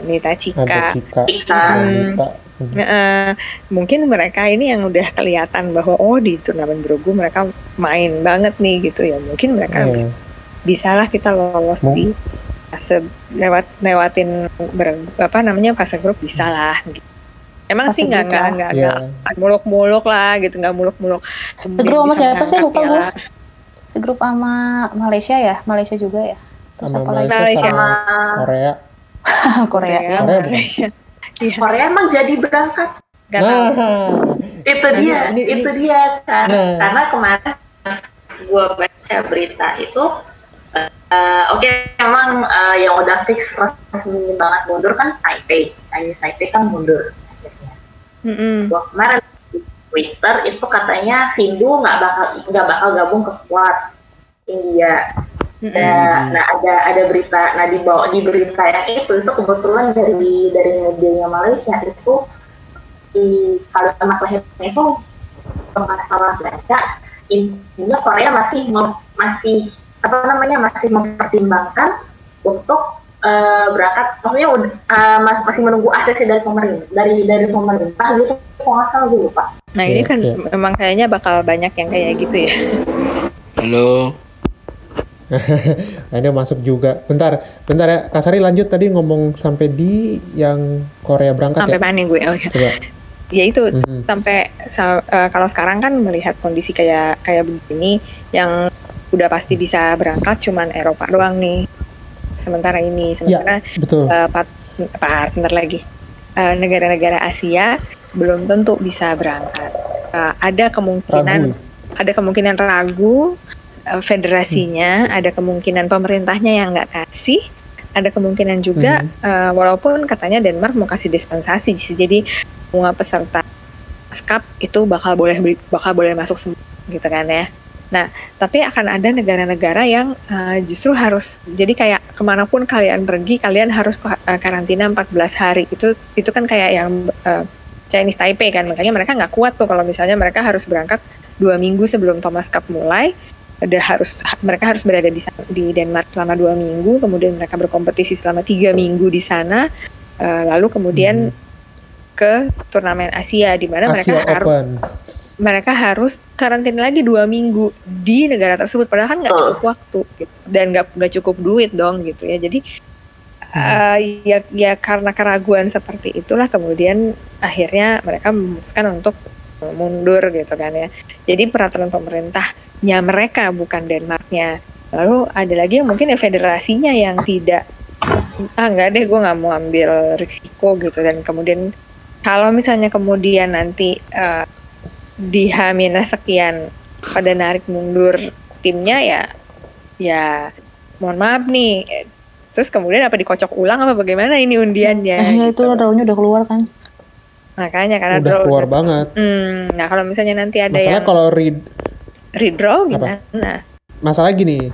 Nita ada Cika Cika Cika. ada Hmm. Nita. Mhm. Eh, mungkin mereka ini yang udah kelihatan bahwa oh di turnamen bergu mereka main banget nih gitu ya mungkin mereka Iya. bisa bisalah kita lolos Mau- di fase lewat lewatin ber, apa namanya fase grup bisa lah gitu. Emang Fase sih nggak nggak Iya. nggak muluk-muluk lah gitu nggak muluk-muluk. Segrup sama siapa sih? Lupa gue. piala. Segrup sama Malaysia ya, Malaysia juga ya. Terus sama apa lagi? Malaysia sama Sama Korea. Korea. Korea, Korea? Malaysia. Iya. Korea emang jadi berangkat. Gak tahu. Nah, Itu Nah, dia, ini- ini- itu dia kan. Nah. Karena kemarin gue baca berita itu, eh, oke emang eh, yang udah fix resmi banget mundur kan Taipei. Chinese Taipei kan mundur. Mm-mm. Gua kemarin di Twitter itu katanya Hindu nggak bakal nggak bakal gabung ke squad India. Mm-mm. Nah, nah ada ada berita, nah di bawah di berita yang itu itu kebetulan dari dari medianya Malaysia itu di kalimat lahirnya itu nggak salah baca intinya Korea masih mem- masih apa namanya masih mempertimbangkan untuk eh, berangkat maksudnya udah, mas- masih menunggu ACC dari pemerintah dari dari pemerintah gitu kalau salah gue lupa Nah ini Iya, kan iya. memang kayaknya bakal banyak yang kayak gitu ya. Halo. Nah, ini masuk juga. Bentar, bentar ya. Kasari lanjut tadi ngomong sampai di yang Korea berangkat Sampai ya. mana gue? Oh, ya. Coba. ya itu Mhm. sampai sa- eh, kalau sekarang kan melihat kondisi kayak kayak begini yang udah pasti bisa berangkat cuman Eropa doang nih. Sementara ini sementara Betul. eh, part- partner lagi Eh, negara-negara Asia belum tentu bisa berangkat. Eh, ada kemungkinan Ragu. ada kemungkinan ragu eh, federasinya, ada kemungkinan pemerintahnya yang nggak kasih, ada kemungkinan juga eh, walaupun katanya Denmark mau kasih dispensasi, jadi semua peserta skap itu bakal boleh bakal boleh masuk semua gitu kan ya. Nah, tapi akan ada negara-negara yang eh, justru harus jadi kayak ke mana pun kalian pergi, kalian harus eh, karantina 14 hari. Itu itu kan kayak yang eh, Chinese Taipei kan, makanya mereka nggak kuat tuh kalau misalnya mereka harus berangkat dua minggu sebelum Thomas Cup mulai. Ada harus mereka harus berada di di Denmark selama dua minggu, kemudian mereka berkompetisi selama tiga minggu di sana, eh, lalu kemudian ke turnamen Asia di mana mereka Hmm. Harus. Mereka harus karantina lagi dua minggu di negara tersebut. Padahal kan nggak Betul. cukup waktu gitu. dan nggak nggak cukup duit dong gitu ya. Jadi eh, ya ya karena keraguan seperti itulah kemudian akhirnya mereka memutuskan untuk mundur gitu kan ya. Jadi peraturan pemerintahnya mereka bukan Denmarknya. Lalu ada lagi yang mungkin ya federasinya yang tidak ah nggak deh gue nggak mau ambil risiko gitu. Dan kemudian kalau misalnya kemudian nanti eh, di H sekian pada narik mundur timnya ya ya mohon maaf nih terus kemudian apa dikocok ulang apa bagaimana ini undiannya Eh, ya itu gitu. drawnya udah keluar kan. makanya karena Udah draw keluar banget. Hmm, nah kalau misalnya nanti ada Masalah yang kalau read redraw Apa? gimana masalah gini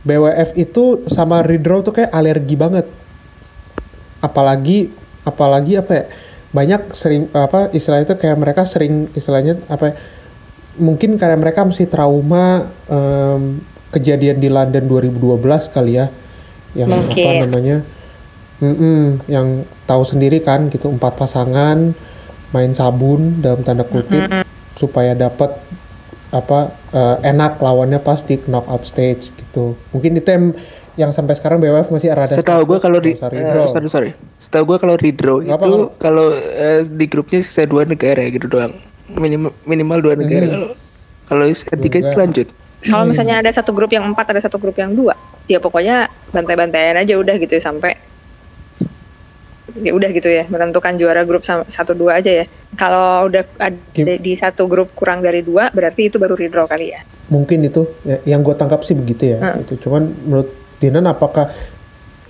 BWF itu sama redraw tuh kayak alergi banget apalagi apalagi apa ya banyak sering apa istilahnya itu kayak mereka sering istilahnya apa ya, mungkin karena mereka masih trauma em, kejadian di London 2012 kali ya yang apa Mungkin. namanya Mm-mm, yang tahu sendiri kan gitu empat pasangan main sabun dalam tanda kutip supaya dapat apa eh, enak lawannya pasti knockout stage gitu mungkin itu yang yang sampai sekarang BWF masih rada Setahu gue kalau di Sorry, eh, bro. sorry sorry. Setahu gue kalau redraw Nggak apa, itu kalau eh, di grupnya sisa dua negara gitu doang. Minimal minimal dua negara Hmm. kalau kalau sisa tiga lanjut. kalau misalnya ada satu grup yang empat ada satu grup yang dua ya pokoknya bantai-bantaian aja udah gitu ya sampai ya udah gitu ya menentukan juara grup satu dua aja ya kalau udah ada di satu grup kurang dari dua berarti itu baru redraw kali ya mungkin itu ya, yang gue tangkap sih begitu ya Hmm. itu cuman menurut Dinan apakah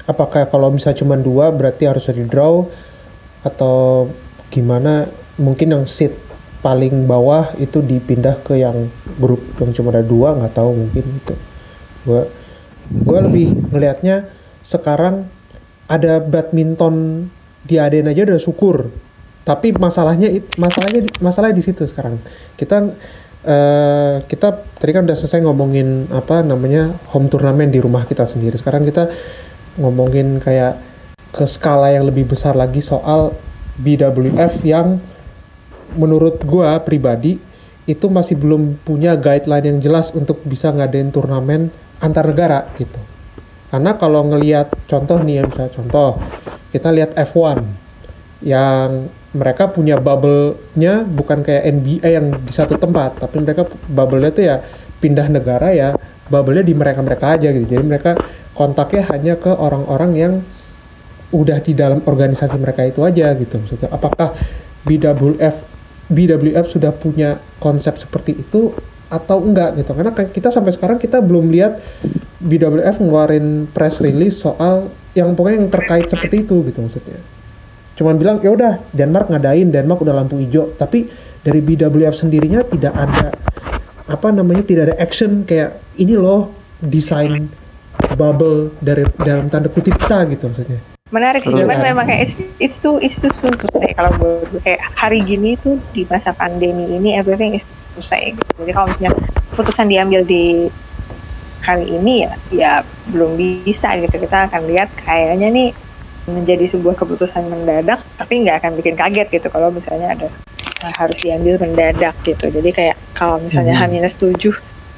apakah kalau misalnya cuma dua berarti harus redraw atau gimana? Mungkin yang seat paling bawah itu dipindah ke yang grup yang cuma ada dua nggak tahu mungkin gitu gue gue lebih ngelihatnya sekarang ada badminton di Aden aja udah syukur. Tapi masalahnya masalahnya di- masalahnya di situ sekarang. Kita eh, kita tadi kan udah selesai ngomongin apa namanya home turnamen di rumah kita sendiri sekarang kita ngomongin kayak ke skala yang lebih besar lagi soal BWF yang menurut gua pribadi itu masih belum punya guideline yang jelas untuk bisa ngadain turnamen antar negara gitu. Karena kalau ngelihat contoh nih ya misalnya contoh kita lihat F1 yang mereka punya bubble-nya bukan kayak NBA yang di satu tempat, tapi mereka bubble-nya tuh ya pindah negara ya bubble-nya di mereka-mereka aja gitu. Jadi mereka kontaknya hanya ke orang-orang yang udah di dalam organisasi mereka itu aja gitu. Maksudnya apakah BWF BWF sudah punya konsep seperti itu atau enggak gitu. Karena kan kita sampai sekarang kita belum lihat BWF ngeluarin press release soal yang pokoknya yang terkait seperti itu gitu maksudnya. Cuman bilang ya udah Denmark ngadain, Denmark udah lampu hijau, tapi dari BWF sendirinya tidak ada apa namanya tidak ada action kayak ini loh desain bubble dari dalam tanda kutip kita gitu maksudnya. menarik sih cuman kan? memang kayak it's, it's too it's too soon to say kalau buat gue kayak hari gini tuh di masa pandemi ini everything is to say gitu. jadi kalau misalnya keputusan diambil di hari ini ya ya belum bisa gitu kita akan lihat kayaknya nih menjadi sebuah keputusan mendadak tapi nggak akan bikin kaget gitu kalau misalnya ada nah, harus diambil mendadak gitu. Jadi kayak kalau misalnya Mhm. H-7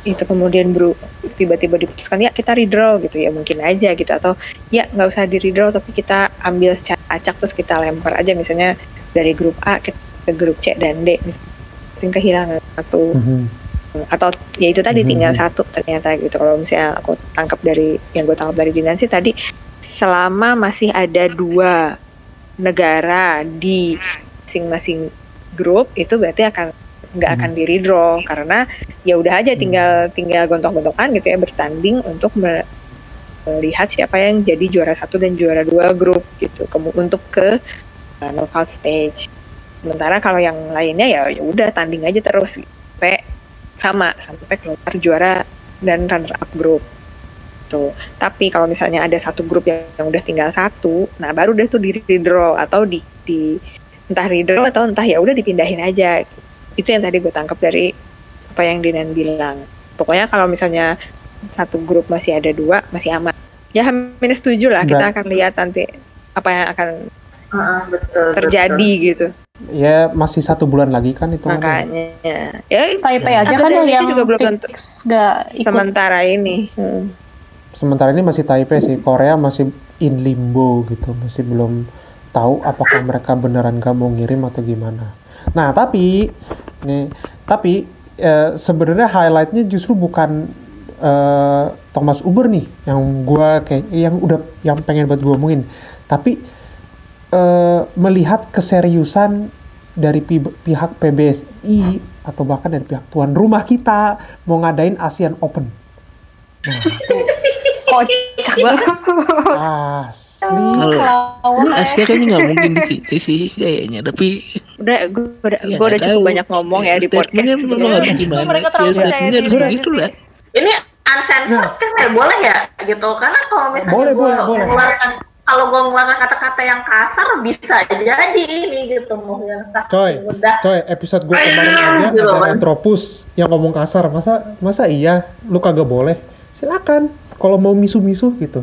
itu kemudian bro tiba-tiba diputuskan ya kita redraw gitu. Ya mungkin aja gitu. Atau ya nggak usah di redraw tapi kita ambil secara acak terus kita lempar aja. Misalnya dari grup A ke, ke grup C dan D misalnya kehilangan satu. Mhm. Atau ya itu tadi Mhm. tinggal satu ternyata gitu. Kalau misalnya aku tangkap dari yang gue tangkap dari Dinan sih tadi selama masih ada dua negara di masing-masing grup itu berarti akan nggak akan di redraw karena ya udah aja tinggal tinggal gontok-gontokan gitu ya bertanding untuk me- melihat siapa yang jadi juara satu dan juara dua grup gitu. Kemu- untuk ke uh, knockout stage. Sementara kalau yang lainnya ya ya udah tanding aja terus sampai sama sampai keluar juara dan runner up grup tuh tapi kalau misalnya ada satu grup yang, yang udah tinggal satu nah baru deh tuh di redraw atau di, di entah redraw atau entah ya udah dipindahin aja. Itu yang tadi gue tangkap dari apa yang Dinan bilang. Pokoknya kalau misalnya satu grup masih ada dua masih aman. Ya minus tujuh lah kita Berat. akan lihat nanti apa yang akan Heeh, betul. terjadi gitu Ya masih satu bulan lagi kan itu. makanya ya Taipei aja kan yang, yang juga belum tentu. ikut. sementara ini hmm. Sementara ini masih Taipei sih. Korea masih in limbo gitu, masih belum tahu apakah mereka beneran gak mau ngirim atau gimana. Nah tapi nih tapi eh, sebenarnya highlightnya justru bukan eh, Thomas Uber nih yang gua kayak yang udah yang pengen buat gua omongin, tapi eh, melihat keseriusan dari pi- pihak PBSI atau bahkan dari pihak tuan rumah kita mau ngadain ASEAN Open. kocak banget Asli. Kalau ini Asia kayaknya nggak mungkin di sini sih kayaknya. Tapi udah gue udah, ya gua udah cukup tahu. banyak ngomong ya di Statementnya podcast memang harus gimana? Mereka Ya percaya diri. lah. Ini uncensored kan nggak boleh ya gitu karena kalau misalnya Boleh, boleh, boleh. Kalau gue mengeluarkan kata-kata yang kasar bisa jadi ini gitu mau yang kasar Coy, udah coy, episode gue kemarin aja Gitu ada kan. Retropus yang ngomong kasar. Masa masa iya lu kagak boleh? Silakan. Kalau mau misu-misu gitu.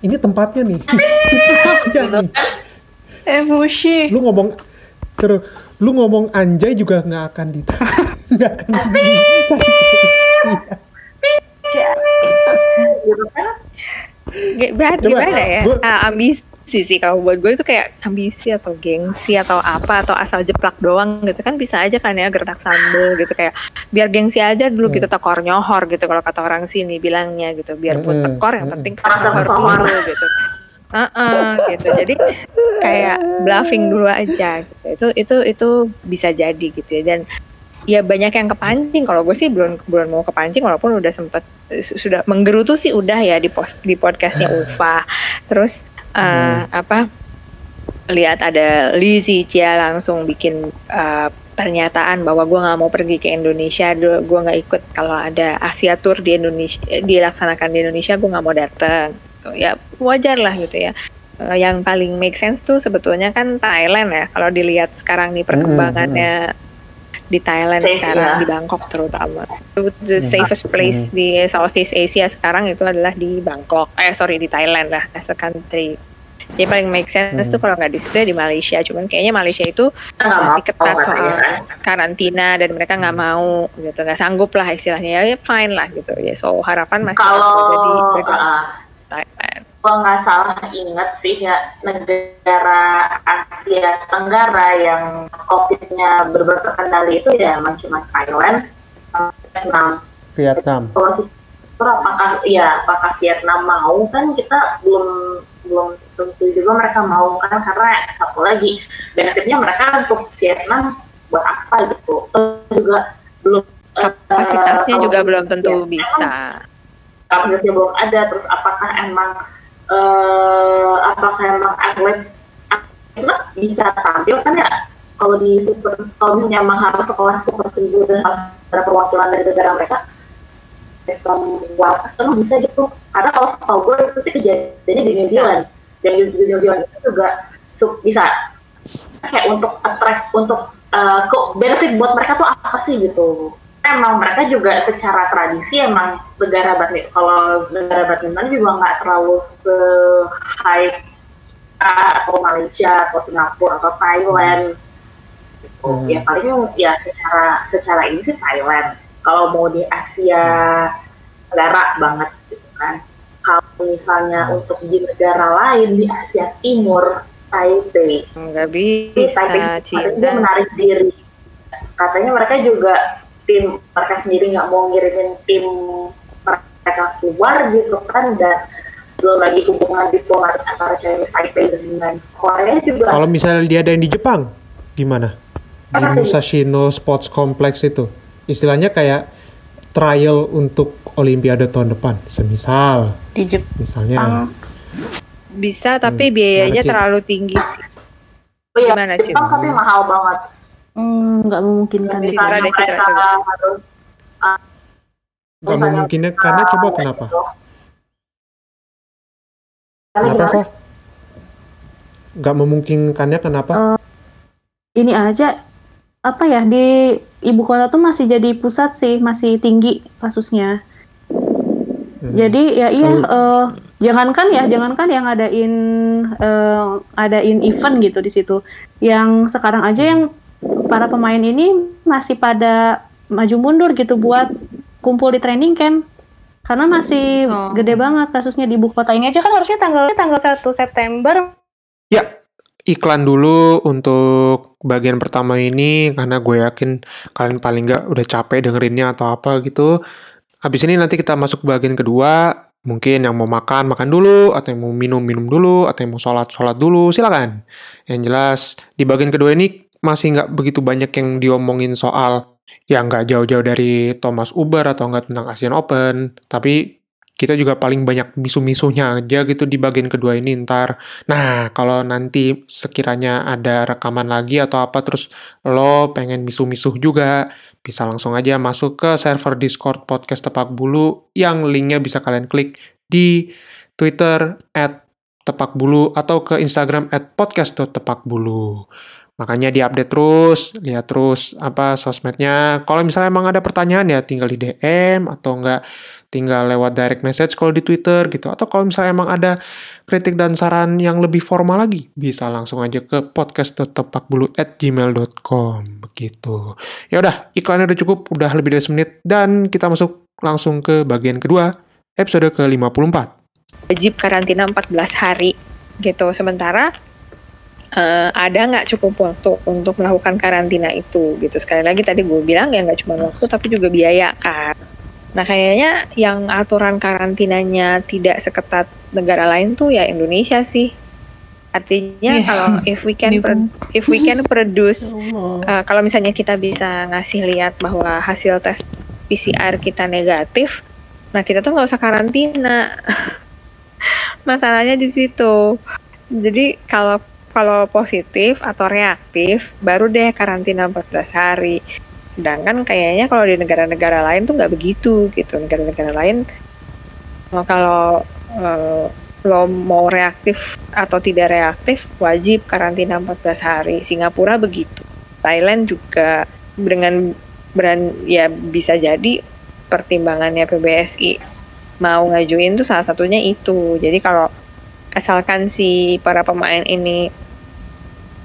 Ini tempatnya nih. Tempatnya nih. emosi Lu ngomong terus lu ngomong anjay juga nggak akan di nggak akan di gitu kan G- bad- Coba, gimana ya gua- Ah, ambisi sih kalau buat gue itu kayak ambisi atau gengsi atau apa atau asal jeplak doang gitu kan bisa aja kan ya gertak sambel gitu kayak biar gengsi aja dulu Hmm. gitu tekor nyohor gitu kalau kata orang sini bilangnya gitu biar pun Hmm, tekor yang hmm. penting tekor tersohor. dulu gitu Heeh, gitu jadi kayak bluffing dulu aja gitu. itu itu itu bisa jadi gitu ya dan ya banyak yang kepancing. Kalau gue sih belum belum mau kepancing walaupun udah sempet su- sudah menggerutu sih udah ya di post di podcastnya Ufa. Terus eh, apa lihat ada Lizzie Cia langsung bikin eh, pernyataan bahwa gue nggak mau pergi ke Indonesia gue nggak ikut. Kalau ada Asia Tour di Indonesia dilaksanakan di Indonesia gue nggak mau datang gitu. ya wajar lah gitu ya. Eh, yang paling make sense tuh sebetulnya kan Thailand ya. Kalau dilihat sekarang nih perkembangannya di Thailand Safe, sekarang ya. di Bangkok terutama. The Hmm. safest place di Southeast Asia sekarang itu adalah di Bangkok. Eh sorry di Thailand lah as a country. Jadi paling make sense Hmm. tuh kalau nggak di situ ya di Malaysia. Cuman kayaknya Malaysia itu nggak masih ketat katanya soal kan. karantina dan mereka nggak mau gitu nggak sanggup lah istilahnya. Ya, ya fine lah gitu. Ya so harapan masih kalau ada di ada di uh, Thailand gua nggak salah inget sih ya negara Asia Tenggara yang COVID-nya benar terkendali itu ya emang cuma Thailand, Vietnam. Vietnam. Kalau apakah ya apakah Vietnam mau kan kita belum belum tentu juga mereka mau kan karena satu lagi benefitnya mereka untuk Vietnam buat apa gitu juga belum Kapasitasnya eh, juga kalau belum tentu Vietnam, bisa. kapasitasnya belum ada terus apakah emang eh apakah emang atlet atlet bisa tampil? Kan ya kalau di super kalau misalnya emang harus sekolah super seribu dan harus ada perwakilan dari negara mereka sistem waras kan bisa gitu. Karena kalau setahu gue itu sih kejadiannya di New. Zealand. Dan di New Zealand itu juga sub, bisa. Kayak untuk attract untuk kok benefit buat mereka tuh apa sih gitu emang mereka juga secara tradisi emang negara badminton kalau negara badminton juga nggak terlalu se high atau Malaysia atau Singapura atau Thailand gitu. Hmm. ya paling ya secara secara ini sih Thailand kalau mau di Asia Tenggara banget gitu kan kalau misalnya untuk di negara lain di Asia Timur Taipei Nggak di bisa, Taipei Cina. menarik diri katanya mereka juga tim mereka sendiri nggak mau ngirimin tim mereka keluar gitu kan dan belum lagi hubungan diplomatik antara China Taipei dengan Korea juga Kalau misalnya dia ada yang di Jepang, gimana? Di? Musashino Sports Complex itu. Istilahnya kayak trial untuk Olimpiade tahun depan. Semisal, di Jepang misalnya. Bisa, tapi Hmm, biayanya terlalu tinggi sih. oh, iya, gimana? Jepang tapi mahal banget hmm, nggak memungkinkan Citra misalnya deh, Citra, mereka coba. harus Gak memungkinnya karena coba kenapa? Karena Kenapa, gimana? Fa? Gak memungkinkannya kenapa? ini aja apa ya di ibu kota tuh masih jadi pusat sih masih tinggi kasusnya Hmm. jadi ya iya eh, jangankan ya jangankan yang ngadain eh, adain event gitu di situ yang sekarang aja yang para pemain ini masih pada maju mundur gitu buat kumpul di training camp karena masih Oh. gede banget kasusnya di ibu kota ini aja kan harusnya tanggal tanggal 1 September Ya, iklan dulu untuk bagian pertama ini karena gue yakin kalian paling nggak udah capek dengerinnya atau apa gitu. Habis ini nanti kita masuk ke bagian kedua. Mungkin yang mau makan, makan dulu. Atau yang mau minum, minum dulu. Atau yang mau sholat, sholat dulu. Silakan. Yang jelas, di bagian kedua ini masih nggak begitu banyak yang diomongin soal yang nggak jauh-jauh dari Thomas Uber atau nggak tentang Asian Open. Tapi kita juga paling banyak misu-misunya aja gitu di bagian kedua ini ntar. Nah, kalau nanti sekiranya ada rekaman lagi atau apa terus lo pengen misuh-misuh juga, bisa langsung aja masuk ke server Discord Podcast Tepak Bulu yang linknya bisa kalian klik di Twitter at Tepak Bulu atau ke Instagram at podcast.tepakbulu. Makanya diupdate terus, lihat terus apa sosmednya. Kalau misalnya emang ada pertanyaan ya tinggal di DM atau enggak tinggal lewat direct message kalau di Twitter gitu. Atau kalau misalnya emang ada kritik dan saran yang lebih formal lagi, bisa langsung aja ke podcast.tepakbulu@gmail.com begitu. Ya udah, iklannya udah cukup, udah lebih dari semenit dan kita masuk langsung ke bagian kedua, episode ke-54. wajib karantina 14 hari gitu. Sementara eh, ada nggak cukup waktu untuk melakukan karantina itu gitu. Sekali lagi tadi gue bilang ya nggak cuma waktu tapi juga biaya kan. Nah kayaknya yang aturan karantinanya tidak seketat negara lain tuh ya Indonesia sih. Artinya Iya. kalau if we can pro- if we can produce Uh, kalau misalnya kita bisa ngasih lihat bahwa hasil tes PCR kita negatif, nah kita tuh nggak usah karantina. Masalahnya di situ. Jadi kalau kalau positif atau reaktif, baru deh karantina 14 hari. Sedangkan kayaknya kalau di negara-negara lain tuh nggak begitu gitu. Negara-negara lain uh, kalau uh, lo mau reaktif atau tidak reaktif wajib karantina 14 hari. Singapura begitu. Thailand juga dengan beran ya bisa jadi pertimbangannya PBSI mau ngajuin tuh salah satunya itu. Jadi kalau asalkan si para pemain ini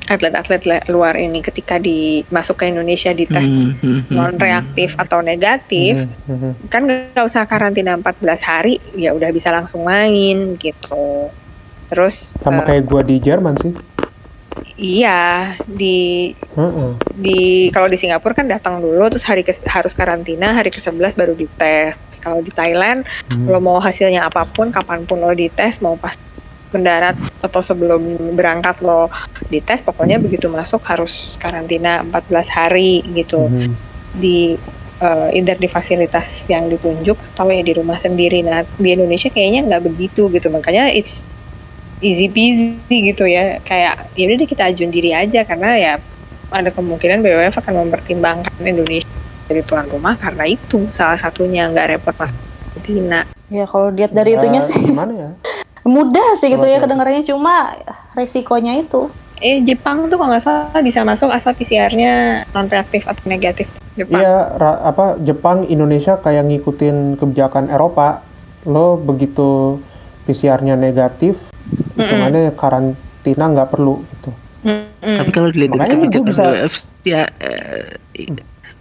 atlet-atlet le- luar ini ketika dimasuk ke Indonesia dites Hmm, hmm, hmm, non reaktif atau negatif mhm. kan nggak usah karantina 14 hari ya udah bisa langsung main gitu. Terus Sama eh, kayak gua di Jerman sih. Iya, di Heeh. di kalau di Singapura kan datang dulu terus hari ke, harus karantina, hari ke-11 baru dites. Kalau di Thailand Hmm. lo mau hasilnya apa pun, kapan pun lo dites, mau pas mendarat atau sebelum berangkat lo dites, pokoknya begitu masuk harus karantina 14 hari gitu Mhm. di eh, either di fasilitas yang ditunjuk atau ya di rumah sendiri. Nah di Indonesia kayaknya nggak begitu gitu, makanya it's easy peasy gitu ya. Kayak ya udah deh kita ajuin diri aja karena ya ada kemungkinan BWF akan mempertimbangkan Indonesia jadi tuan rumah karena itu salah satunya nggak repot mas karantina. Ya kalau lihat dari Ya, itunya sih Gimana ya? mudah sih gitu ya kedengarannya cuma resikonya itu. Eh Jepang tuh kalau nggak salah bisa masuk asal PCR-nya non reaktif atau negatif. Jepang. Iya, ra- apa Jepang, Indonesia kayak ngikutin kebijakan Eropa. Lo begitu PCR-nya negatif, hitungannya karantina nggak perlu gitu. Mm-mm. Tapi kalau dilihat dari kebijakan bisa- ya eh,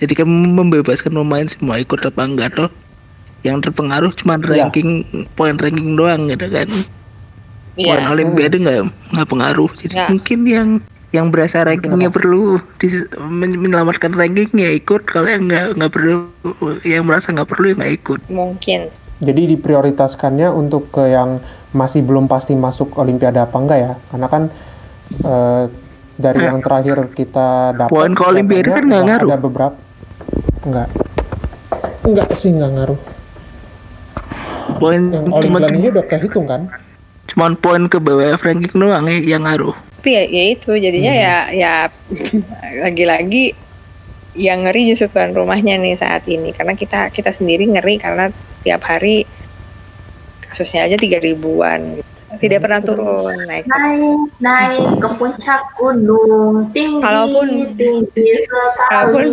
jadi kamu membebaskan pemain semua ikut apa enggak toh? Yang terpengaruh cuma Iya. ranking poin ranking doang gitu kan. Iya. Poin olimpiade nggak nggak pengaruh. Jadi Ya. mungkin yang yang berasa rankingnya perlu dis- men- menyelamatkan rankingnya ikut kalau yang nggak nggak perlu yang merasa nggak perlu ya nggak ikut. Mungkin. Jadi diprioritaskannya untuk ke yang masih belum pasti masuk Olimpiade apa enggak ya? Karena kan eh, dari yang terakhir kita dapat Poin ke Olimpiade kan nggak ngaruh. Ada beberapa enggak. Enggak sih nggak ngaruh. Poin cuma Olimpiade udah kehitung kan? cuman poin ke BWF ranking doang ya yang ngaruh. tapi ya, ya itu jadinya ya ya lagi-lagi yang ngeri justru tuan rumahnya nih saat ini. Karena kita kita sendiri ngeri karena tiap hari kasusnya aja tiga ribuan. Tidak pernah turun naik. Naik naik ke puncak gunung tinggi Kalaupun- tinggi sekali kalaupun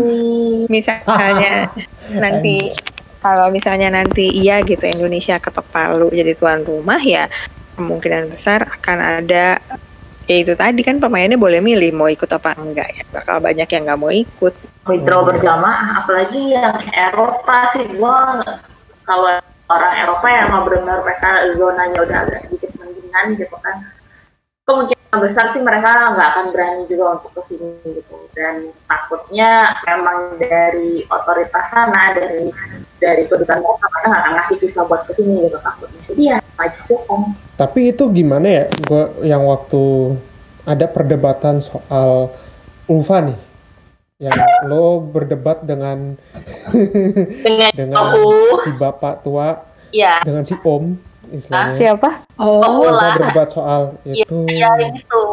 misalnya nanti kalau misalnya nanti iya gitu Indonesia ketok palu jadi tuan rumah ya kemungkinan besar akan ada ya itu tadi kan pemainnya boleh milih mau ikut apa enggak ya. Bakal banyak yang nggak mau ikut. Withdraw berjamaah apalagi yang Eropa sih gua kalau orang Eropa yang mau benar mereka zonanya udah agak sedikit mendingan gitu kan. Kemungkinan besar sih mereka nggak akan berani juga untuk ke sini gitu. Dan takutnya memang dari otoritas sana dari dari kedutaan mereka mereka nggak akan ngasih visa buat ke sini gitu takutnya jadi ya wajib hukum Tapi itu gimana ya? Gue yang waktu ada perdebatan soal Ulfa nih, yang lo berdebat dengan dengan, dengan aku si bapak tua, ya dengan si om istilahnya. Siapa? oh Ulfa berdebat soal itu. ya itu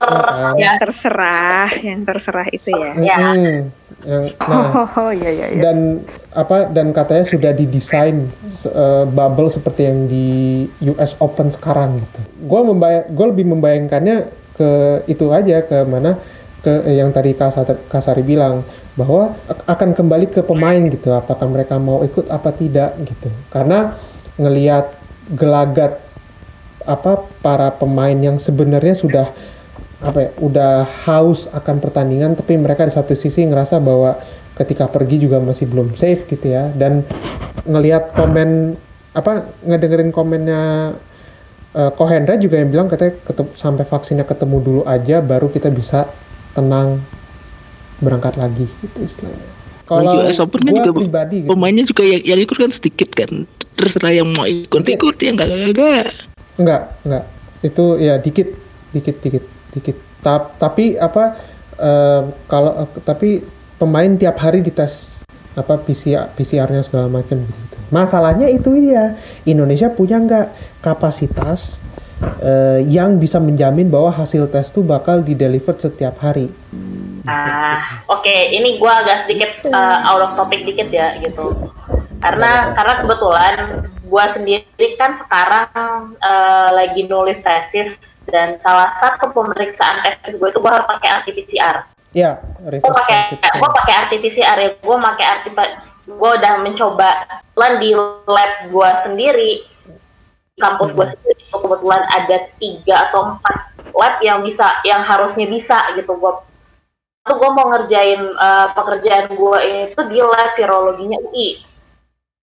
kan? yang terserah yang terserah itu ya. Yang- nah, Oh iya iya iya. dan apa dan katanya sudah didesain eh, bubble seperti yang di US Open sekarang gitu. Gue membayang, gue lebih membayangkannya ke itu aja ke mana ke eh, yang tadi Kasar- Kasari bilang bahwa ak- akan kembali ke pemain gitu. Apakah mereka mau ikut apa tidak gitu. Karena ngelihat gelagat apa para pemain yang sebenarnya sudah apa ya udah haus akan pertandingan tapi mereka di satu sisi ngerasa bahwa ketika pergi juga masih belum safe gitu ya dan ngelihat komen apa ngedengerin komennya eh, Kohendra juga yang bilang katanya ketem- sampai vaksinnya ketemu dulu aja baru kita bisa tenang berangkat lagi gitu istilahnya. Kalau US Open kan juga pribadi gitu. Pemainnya juga yang, yang ikut kan sedikit kan. Terserah yang mau ikut Dikit. ikut ya enggak enggak. Enggak, enggak. Itu ya dikit, dikit, dikit, dikit. Ta- tapi apa? eh, kalau tapi pemain tiap hari dites apa PCR, PCR-nya segala macam gitu. Masalahnya itu ya Indonesia punya nggak kapasitas eh, yang bisa menjamin bahwa hasil tes itu bakal di deliver setiap hari. Ah, oke, ini gua agak sedikit uh, out of topic dikit ya gitu. Karena karena kebetulan gua sendiri kan sekarang uh, lagi nulis tesis dan salah satu pemeriksaan tesis gue itu gua harus pakai RT-PCR. Ya, Gua reverse pakai COVID. gua pakai RT-PCR ya. Gua pakai RT gua udah mencoba lan di lab gua sendiri kampus gua sendiri itu kebetulan ada tiga atau empat lab yang bisa yang harusnya bisa gitu gua tuh gue mau ngerjain eh, pekerjaan gue itu di lab virologinya UI.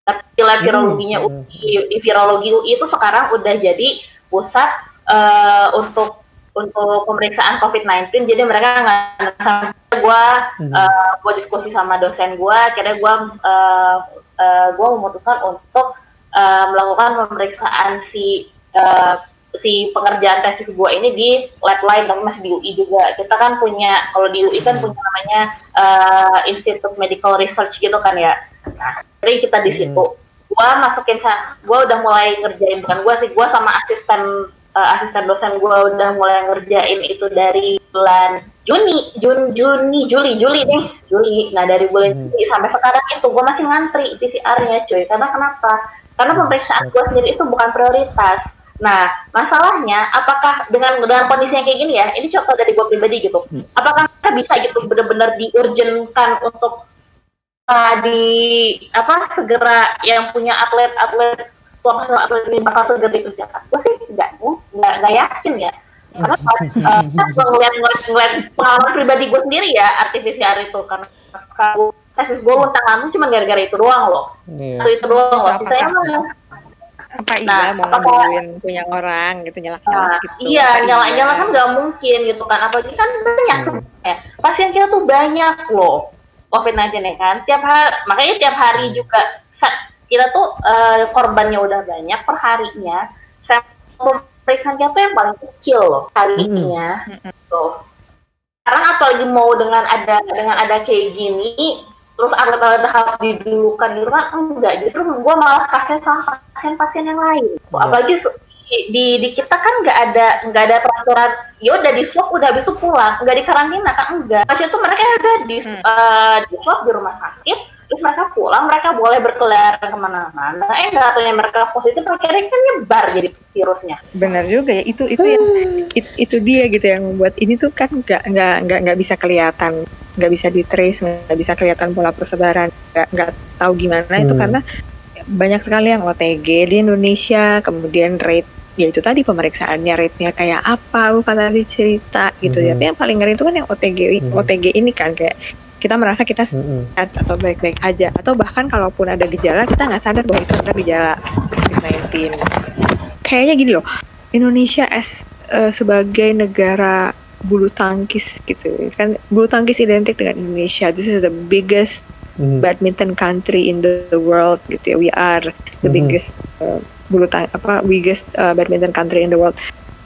Tapi di lab Hmm, virologinya hmm. UI, di virologi UI itu sekarang udah jadi pusat eh, untuk untuk pemeriksaan COVID-19 jadi mereka nggak gue Mhm. uh, gue diskusi sama dosen gue akhirnya gue uh, uh, gue memutuskan untuk uh, melakukan pemeriksaan si uh, si pengerjaan tesis gue ini di lab lain tapi masih di UI juga. Kita kan punya kalau di UI kan punya namanya uh, Institute Medical Research gitu kan ya. Nah jadi kita di situ. Gue masukin gue udah mulai ngerjain bukan gue sih gue sama asisten uh, asisten dosen gue udah mulai ngerjain itu dari bulan Juni, Jun, Juni, Juli, Juli nih, Juli. Nah dari bulan Hmm. Juli sampai sekarang itu gue masih ngantri PCR-nya cuy. Karena kenapa? Karena pemeriksaan gue sendiri itu bukan prioritas. Nah masalahnya, apakah dengan dengan kondisi yang kayak gini ya, ini contoh dari gue pribadi gitu. Apakah kita bisa gitu benar-benar diurgenkan untuk uh, di apa segera yang punya atlet-atlet suami atlet ini bakal segera dikerjakan? Gue sih nggak nggak nggak yakin ya. Karena uh, gue ngeliat, ngeliat, ngeliat pengalaman pribadi gue sendiri ya artifisial itu karena kalau tesis gue luntang lantung cuma gara-gara itu doang loh. Iya. Itu, itu doang loh. Sisanya mah apa iya Nah, mau apa- ngambilin punya orang gitu nyalak Nah, gitu iya, nyala-nyala kan nggak mungkin gitu kan. Apalagi kan banyak sebenarnya. Pasien kita tuh banyak loh. COVID-19 ya kan. Tiap hari, makanya tiap hari juga sa- kita tuh eh, korbannya udah banyak per harinya. Sampel pemeriksaan kita tuh yang paling kecil loh harinya. Tuh. Sekarang apalagi mau dengan ada dengan ada kayak gini, terus atlet-atlet harus didulukan gitu kan enggak justru gue malah kasihan sama pasien-pasien yang lain Iya. apalagi di, di, di kita kan nggak ada nggak ada peraturan ya udah di swab udah habis itu pulang nggak di karantina kan enggak pasien itu mereka udah di Hmm. eh, di swab di rumah sakit terus mereka pulang mereka boleh berkeliaran ke mana-mana eh nggak tahu mereka positif akhirnya kan nyebar jadi virusnya benar juga ya itu itu yang it- itu dia gitu yang membuat ini tuh kan nggak nggak nggak nggak bisa kelihatan nggak bisa di trace nggak bisa kelihatan pola persebaran nggak nggak tahu gimana itu Hmm. karena banyak sekali yang OTG di Indonesia kemudian rate ya itu tadi pemeriksaannya rate-nya kayak apa lu kan tadi cerita gitu ya Hmm. tapi yang paling ngeri itu kan yang OTG Hmm. OTG ini kan kayak kita merasa kita sehat atau baik-baik aja. Atau bahkan kalaupun ada gejala kita nggak sadar bahwa itu ada gejala COVID-19 kayaknya gini loh Indonesia as eh, sebagai negara bulu tangkis gitu. Kan bulu tangkis identik dengan Indonesia. This is the biggest Mm. badminton country in the, the world gitu ya. We are the Mhm. biggest eh, bulu tang apa biggest eh, badminton country in the world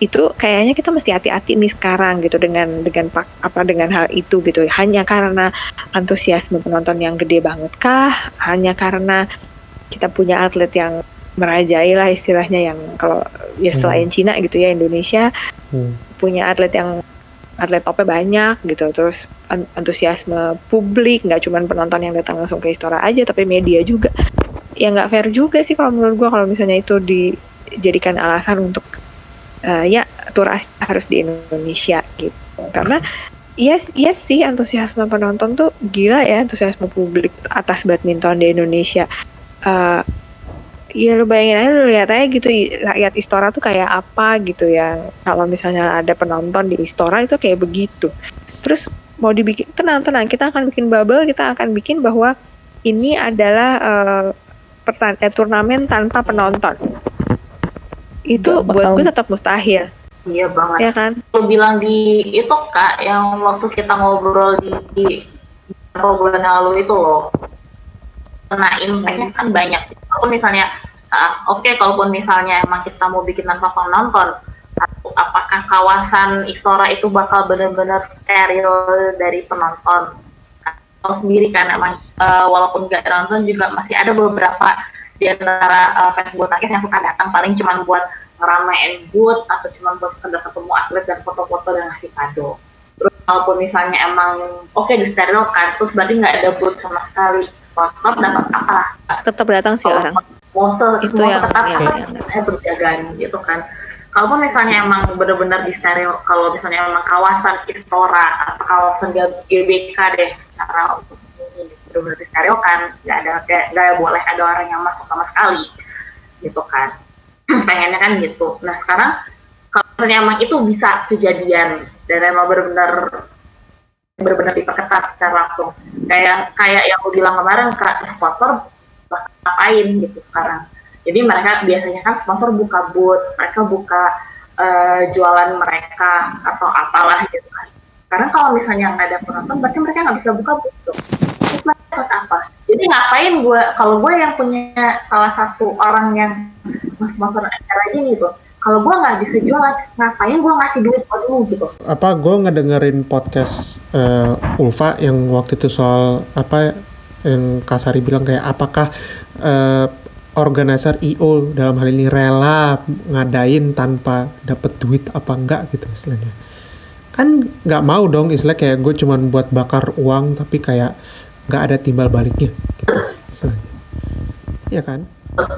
itu kayaknya kita mesti hati-hati nih sekarang gitu dengan dengan pak apa dengan hal itu gitu hanya karena antusiasme penonton yang gede banget kah hanya karena kita punya atlet yang merajai lah istilahnya yang kalau ya Hmm. selain Cina gitu ya Indonesia Hmm. punya atlet yang atlet topnya banyak gitu terus an- antusiasme publik nggak cuma penonton yang datang langsung ke Istora aja tapi media juga ya nggak fair juga sih kalau menurut gua kalau misalnya itu dijadikan alasan untuk eh, ya tur Asia harus di Indonesia gitu. Karena yes yes sih antusiasme penonton tuh gila ya antusiasme publik atas badminton di Indonesia. Eh, ya lu bayangin aja lu lihat aja gitu rakyat Istora tuh kayak apa gitu ya. Kalau misalnya ada penonton di Istora itu kayak begitu. Terus mau dibikin tenang tenang kita akan bikin bubble kita akan bikin bahwa ini adalah eh, pertan eh, turnamen tanpa penonton itu buat bakal- gue tetap mustahil. Iya banget. Ya kan? Lu bilang di itu kak yang waktu kita ngobrol di, di beberapa bulan yang lalu itu loh. Kena impactnya kan banyak. Kalau misalnya ah, oke kalaupun misalnya emang kita mau bikin tanpa penonton apakah kawasan Istora itu bakal benar-benar steril dari penonton? Kalau sendiri kan emang eh, walaupun nggak nonton juga masih ada beberapa di antara uh, fans bulu tangkis yang suka datang paling cuma buat ngeramein booth atau cuma buat sekedar ketemu atlet dan foto-foto dan ngasih kado. Terus walaupun misalnya emang oke disterilkan, terus berarti nggak ada booth sama sekali. Sponsor dapat apa? tetap datang sih orang se Itu yang- seketat yang- apa yang- saya berjagaan gitu kan. Kalaupun misalnya emang benar-benar di steril, kalau misalnya emang kawasan Istora atau kawasan GBK deh, secara benar-benar disterilkan, nggak ada nggak boleh ada orang yang masuk sama sekali, gitu kan. Pengennya kan gitu. Nah sekarang kalau misalnya emang itu bisa kejadian dan emang benar-benar benar-benar diperketat secara langsung kayak kayak yang lu bilang kemarin kak sponsor ngapain gitu sekarang jadi mereka biasanya kan sponsor buka booth mereka buka eh, jualan mereka atau apalah gitu kan. Karena kalau misalnya nggak ada penonton, berarti mereka nggak bisa buka mereka dapat Jadi ngapain gue, kalau gue yang punya salah satu orang yang sponsor acara ini gitu, kalau gue nggak bisa jualan, ngapain gue ngasih duit buat lu gitu? apa gue ngedengerin podcast eh, Ulfa yang waktu itu soal apa yang Kasari bilang kayak apakah eh, organizer IO dalam hal ini rela ngadain tanpa dapat duit apa enggak gitu istilahnya kan nggak mau dong istilah kayak gue cuman buat bakar uang tapi kayak nggak ada timbal baliknya gitu istilahnya Iya kan?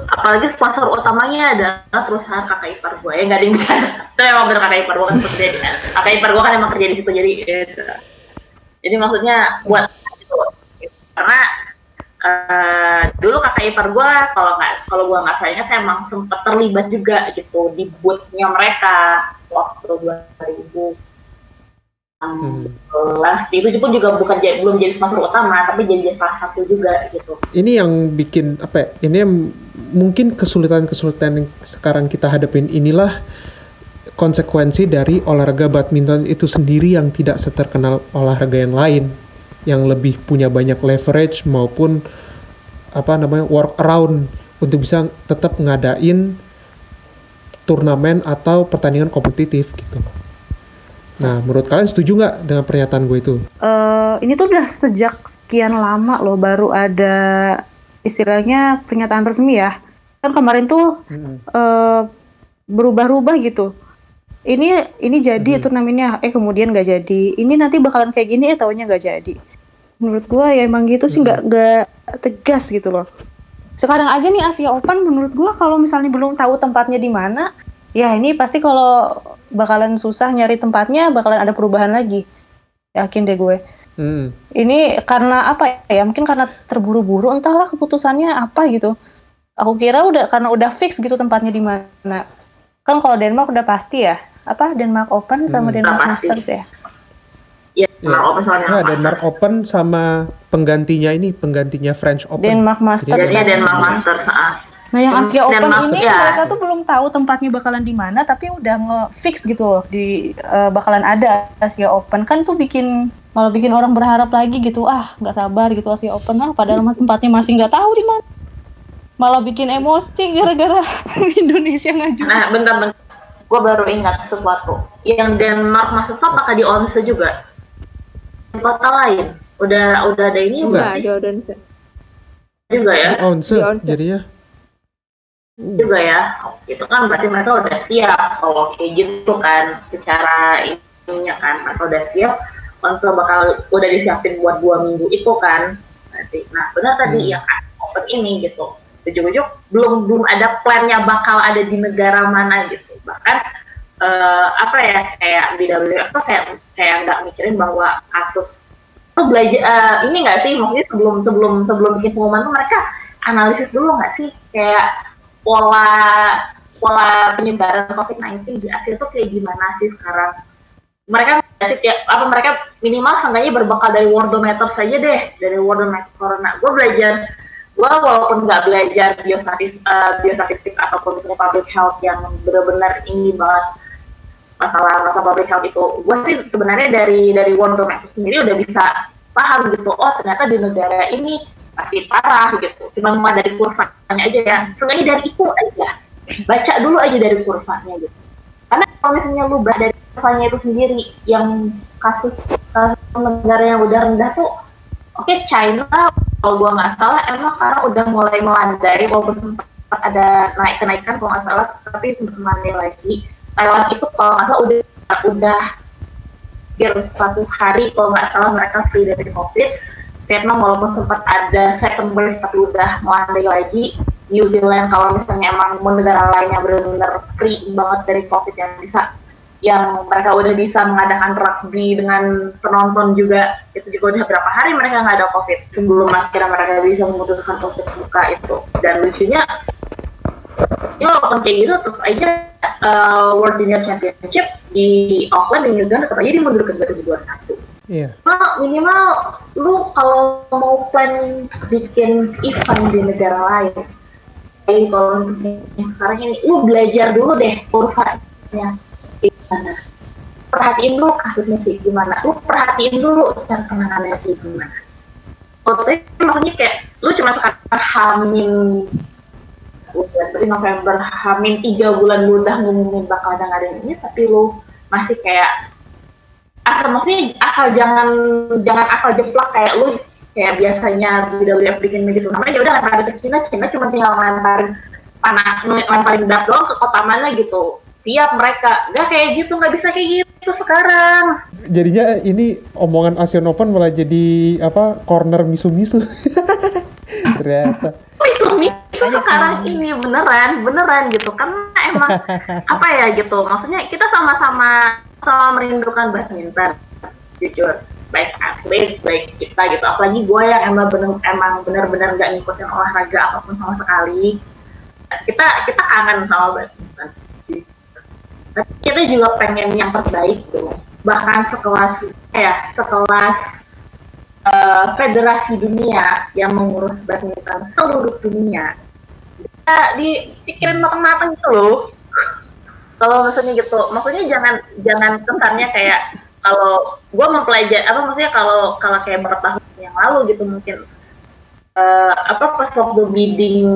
Apalagi sponsor utamanya adalah perusahaan kakak ipar gue ya nggak ada yang bercanda itu emang bener kakak ipar gue kan kerja di kakak ipar gue kan emang kerja di situ jadi gitu. jadi maksudnya buat karena eh, dulu kakak ipar gue kalau nggak kalau gue nggak salah ingat emang sempat terlibat juga gitu di bootnya mereka waktu 2000 Hmm. itu pun juga bukan jadi, belum jadi sponsor utama tapi jadi salah satu juga gitu ini yang bikin apa ya, ini yang mungkin kesulitan-kesulitan yang sekarang kita hadapin inilah konsekuensi dari olahraga badminton itu sendiri yang tidak seterkenal olahraga yang lain yang lebih punya banyak leverage maupun apa namanya work around untuk bisa tetap ngadain turnamen atau pertandingan kompetitif gitu. Nah, menurut kalian setuju nggak dengan pernyataan gue itu? Eh, ini tuh udah sejak sekian lama loh baru ada istilahnya pernyataan resmi ya. Kan kemarin tuh eh, berubah-ubah gitu. Ini ini jadi turnamennya, eh kemudian nggak jadi. Ini nanti bakalan kayak gini, eh taunya nggak jadi. Menurut gua ya emang gitu sih nggak nggak tegas gitu loh. Sekarang aja nih Asia Open menurut gua kalau misalnya belum tahu tempatnya di mana, ya ini pasti kalau bakalan susah nyari tempatnya, bakalan ada perubahan lagi. Yakin deh gue. Hmm. Ini karena apa ya? Mungkin karena terburu-buru, entahlah keputusannya apa gitu. Aku kira udah karena udah fix gitu tempatnya di mana. Kan kalau Denmark udah pasti ya. Apa Denmark Open sama Hmm. Denmark. Masters ya? ya Iya. yeah. open Nah, Denmark Open sama penggantinya ini, penggantinya French Open. Denmark Masters. Jadi jadinya ya. Denmark Masters ah. Nah, yang Asia Dan Open ini ya. mereka tuh belum tahu tempatnya bakalan di mana, tapi udah nge-fix gitu loh di eh, bakalan ada Asia Open. Kan tuh bikin malah bikin orang berharap lagi gitu. Ah, nggak sabar gitu Asia Open ah, padahal tempatnya masih nggak tahu di mana. Malah bikin emosi gara-gara Indonesia ngaju. Nah, bentar bentar. Gue baru ingat sesuatu. Yang Denmark tuh apakah di Odense juga? Kota lain? Udah udah ada ini Enggak. Enggak, di Odense. juga ya? Onse Di Onse. Juga ya. Itu kan berarti mereka udah siap kalau kayak gitu kan secara ininya kan mereka udah siap. Onse bakal udah disiapin buat dua minggu itu kan. Berarti. Nah, benar tadi Hmm. yang open ini gitu. Ujuk-ujuk belum belum ada plannya bakal ada di negara mana gitu. Bahkan eh, apa ya kayak di WWF tuh kayak kayak nggak mikirin bahwa kasus tuh belajar eh, ini nggak sih maksudnya sebelum sebelum sebelum bikin pengumuman tuh mereka analisis dulu nggak sih kayak pola pola penyebaran COVID-19 di Asia tuh kayak gimana sih sekarang? Mereka nggak sih tiap apa mereka minimal seenggaknya berbekal dari worldometer saja deh dari worldometer corona. Gue belajar gue walaupun nggak belajar biostatis eh, biostatistik ataupun public health yang benar-benar ini banget masalah masalah public health itu gue sih sebenarnya dari dari worldometer sendiri udah bisa paham gitu oh ternyata di negara ini pasti parah gitu. Cuma cuma dari kurvanya aja ya. Seenggaknya dari itu aja. Baca dulu aja dari kurvanya gitu. Karena kalau misalnya lu baca dari kurvanya itu sendiri yang kasus, kasus negara yang udah rendah tuh oke China kalau gua nggak salah emang karena udah mulai melandai walaupun sempat ada naik kenaikan kalau nggak salah tapi sempat melandai lagi. Thailand itu kalau nggak salah udah udah hampir 100 hari kalau nggak salah mereka free dari covid Vietnam walaupun sempat ada wave tapi udah melandai lagi New Zealand kalau misalnya emang mau negara lainnya benar-benar free banget dari covid yang bisa yang mereka udah bisa mengadakan rugby dengan penonton juga itu juga udah berapa hari mereka nggak ada covid sebelum akhirnya mereka bisa memutuskan untuk buka itu. Dan lucunya ya walaupun kayak gitu terus aja uh, World Junior Championship di Auckland di New Zealand tetap aja dimundur ke 2021 Iya. minimal minimal lu kalau mau plan bikin event di negara lain kayak kalau untuk yang sekarang ini lu belajar dulu deh kurvanya gimana. Perhatiin dulu kasusnya kayak gimana. Lu perhatiin dulu cara penanganannya kayak gimana. Itu maksudnya kayak lu cuma sekarang hamin berarti November hamin tiga bulan udah ngumumin bakal ada ngadain ini tapi lu masih kayak asal maksudnya asal jangan jangan akal jeplak kayak lu kayak biasanya WWF bikin begitu. Namanya ya udah lempar ke Cina Cina cuma tinggal lemparin panah lemparin dart doang ke kota mana gitu. Siap mereka. Nggak kayak gitu nggak bisa kayak gitu sekarang. Jadinya ini omongan Asian Open malah jadi apa corner misu-misu. Ternyata. itu itu sekarang ini beneran beneran gitu. Karena emang apa ya gitu maksudnya kita sama-sama sama merindukan badminton. Jujur baik atlet baik kita gitu. Apalagi gue yang emang bener emang bener-bener nggak ngikutin olahraga apa pun sama sekali. Kita kita kangen sama badminton. Tapi kita juga pengen yang terbaik tuh bahkan sekelas ya sekelas eh, federasi dunia yang mengurus badminton seluruh dunia. Kita dipikirin matang-matang gitu loh kalau maksudnya gitu maksudnya jangan jangan kesannya kayak kalau gue mempelajari apa maksudnya kalau kalau kayak beberapa tahun yang lalu gitu mungkin eh, apa pas waktu bidding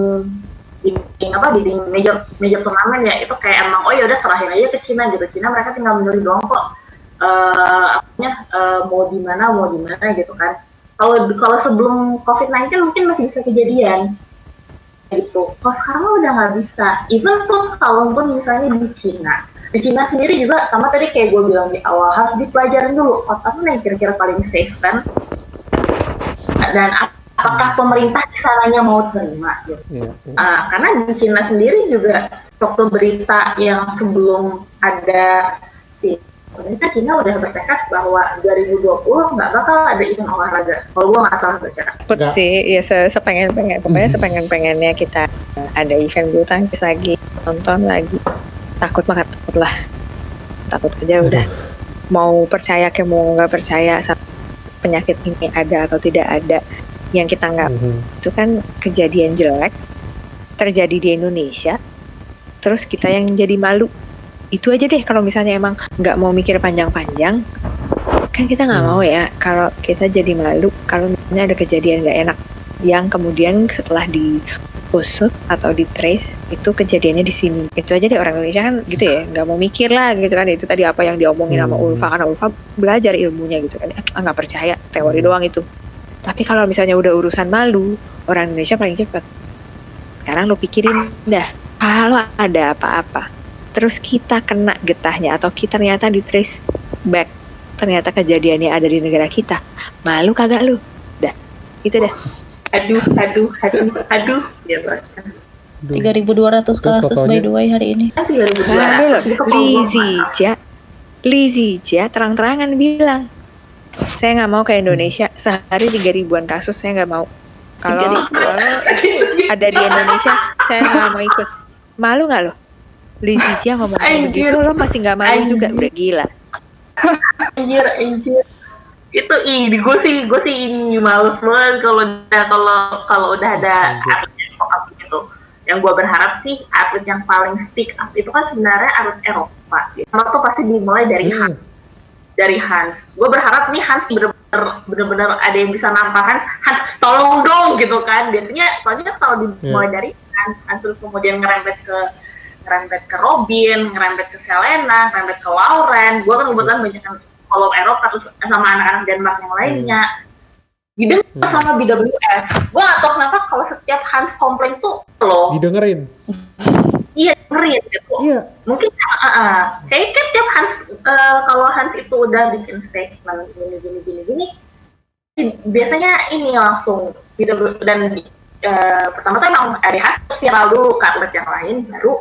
bidding apa bidding major major turnamen ya itu kayak emang oh ya udah serahin aja ke Cina gitu. Cina mereka tinggal milih doang kok eh apanya eh, mau di mana mau di mana gitu kan. Kalau kalau sebelum COVID-19 mungkin masih bisa kejadian gitu. Kalau sekarang udah nggak bisa. Even tuh kalaupun misalnya di Cina, di Cina sendiri juga sama tadi kayak gue bilang di awal harus dipelajarin dulu kota mana yang kira-kira paling safe kan. Dan ap- apakah pemerintah di sananya mau terima gitu. Iya, iya. Ah, karena di Cina sendiri juga waktu berita yang sebelum ada pemerintah Cina udah bertekad bahwa 2020 nggak bakal ada event olahraga. Kalau gue nggak salah baca. Nggak. sih, ya se- sepengen-pengen, pokoknya Mhm. sepengen-pengennya kita ada event bulu tangkis lagi, nonton lagi. Takut mah takut lah, takut aja udah. Mau percaya kayak mau nggak percaya penyakit ini ada atau tidak ada, yang kita nggak Mhm. itu kan kejadian jelek terjadi di Indonesia, terus kita yang jadi malu. Itu aja deh kalau misalnya emang nggak mau mikir panjang-panjang, kan kita nggak Hmm. mau ya kalau kita jadi malu kalau misalnya ada kejadian nggak enak yang kemudian setelah diusut atau di trace itu kejadiannya di sini itu aja deh orang Indonesia kan gitu ya nggak mau mikir lah gitu kan itu tadi apa yang diomongin sama Hmm. Ulfa karena Ulfa belajar ilmunya gitu kan ah nggak percaya teori Hmm. doang itu tapi kalau misalnya udah urusan malu orang Indonesia paling cepet sekarang lo pikirin dah kalau ada apa-apa terus kita kena getahnya atau kita ternyata di trace back ternyata kejadiannya ada di negara kita. Malu kagak lu? Dah itu dah. Aduh, aduh, aduh, aduh, gitu. 3.200 Terus kasus by the way hari ini. 2002. Aduh loh, Itu kalau Lizija Lizija terang-terangan bilang saya nggak mau ke Indonesia. Sehari tiga ribuan kasus saya nggak mau. Kalau kalau ada di Indonesia saya nggak mau ikut. Malu nggak lo Lizija ngomong begitu lo masih nggak malu Anjir. juga udah gila anjir, anjir. Itu ini gue sih, gue sih ini males banget kalau udah kalau kalau udah ada atlet gitu. Yang gue berharap sih atlet yang paling speak up itu kan sebenarnya atlet Eropa. Sama tuh pasti dimulai dari Hmm. Hans. Dari Hans. Gue berharap nih Hans bener-bener bener-bener ada yang bisa nampakkan Hans tolong dong gitu kan. Biasanya soalnya kalau dimulai dari Hans, Hans terus kemudian ngerembet ke ngerembet ke Robin, ngerembet ke Selena, ngerembet ke Lauren. Gue kan kebetulan banyak yang follow Eropa terus sama anak-anak Denmark yang lainnya. Didengar Hmm. sama BWF. Gue gak tau kenapa kalau setiap Hans komplain tuh loh, Didengerin. iya dengerin gitu. Iya. Mungkin uh, uh, kayak kan tiap Hans uh, kalau Hans itu udah bikin statement gini gini gini gini, biasanya ini langsung BWF dan uh, pertama tuh emang dari Hans terus viral dulu ke atlet yang lain baru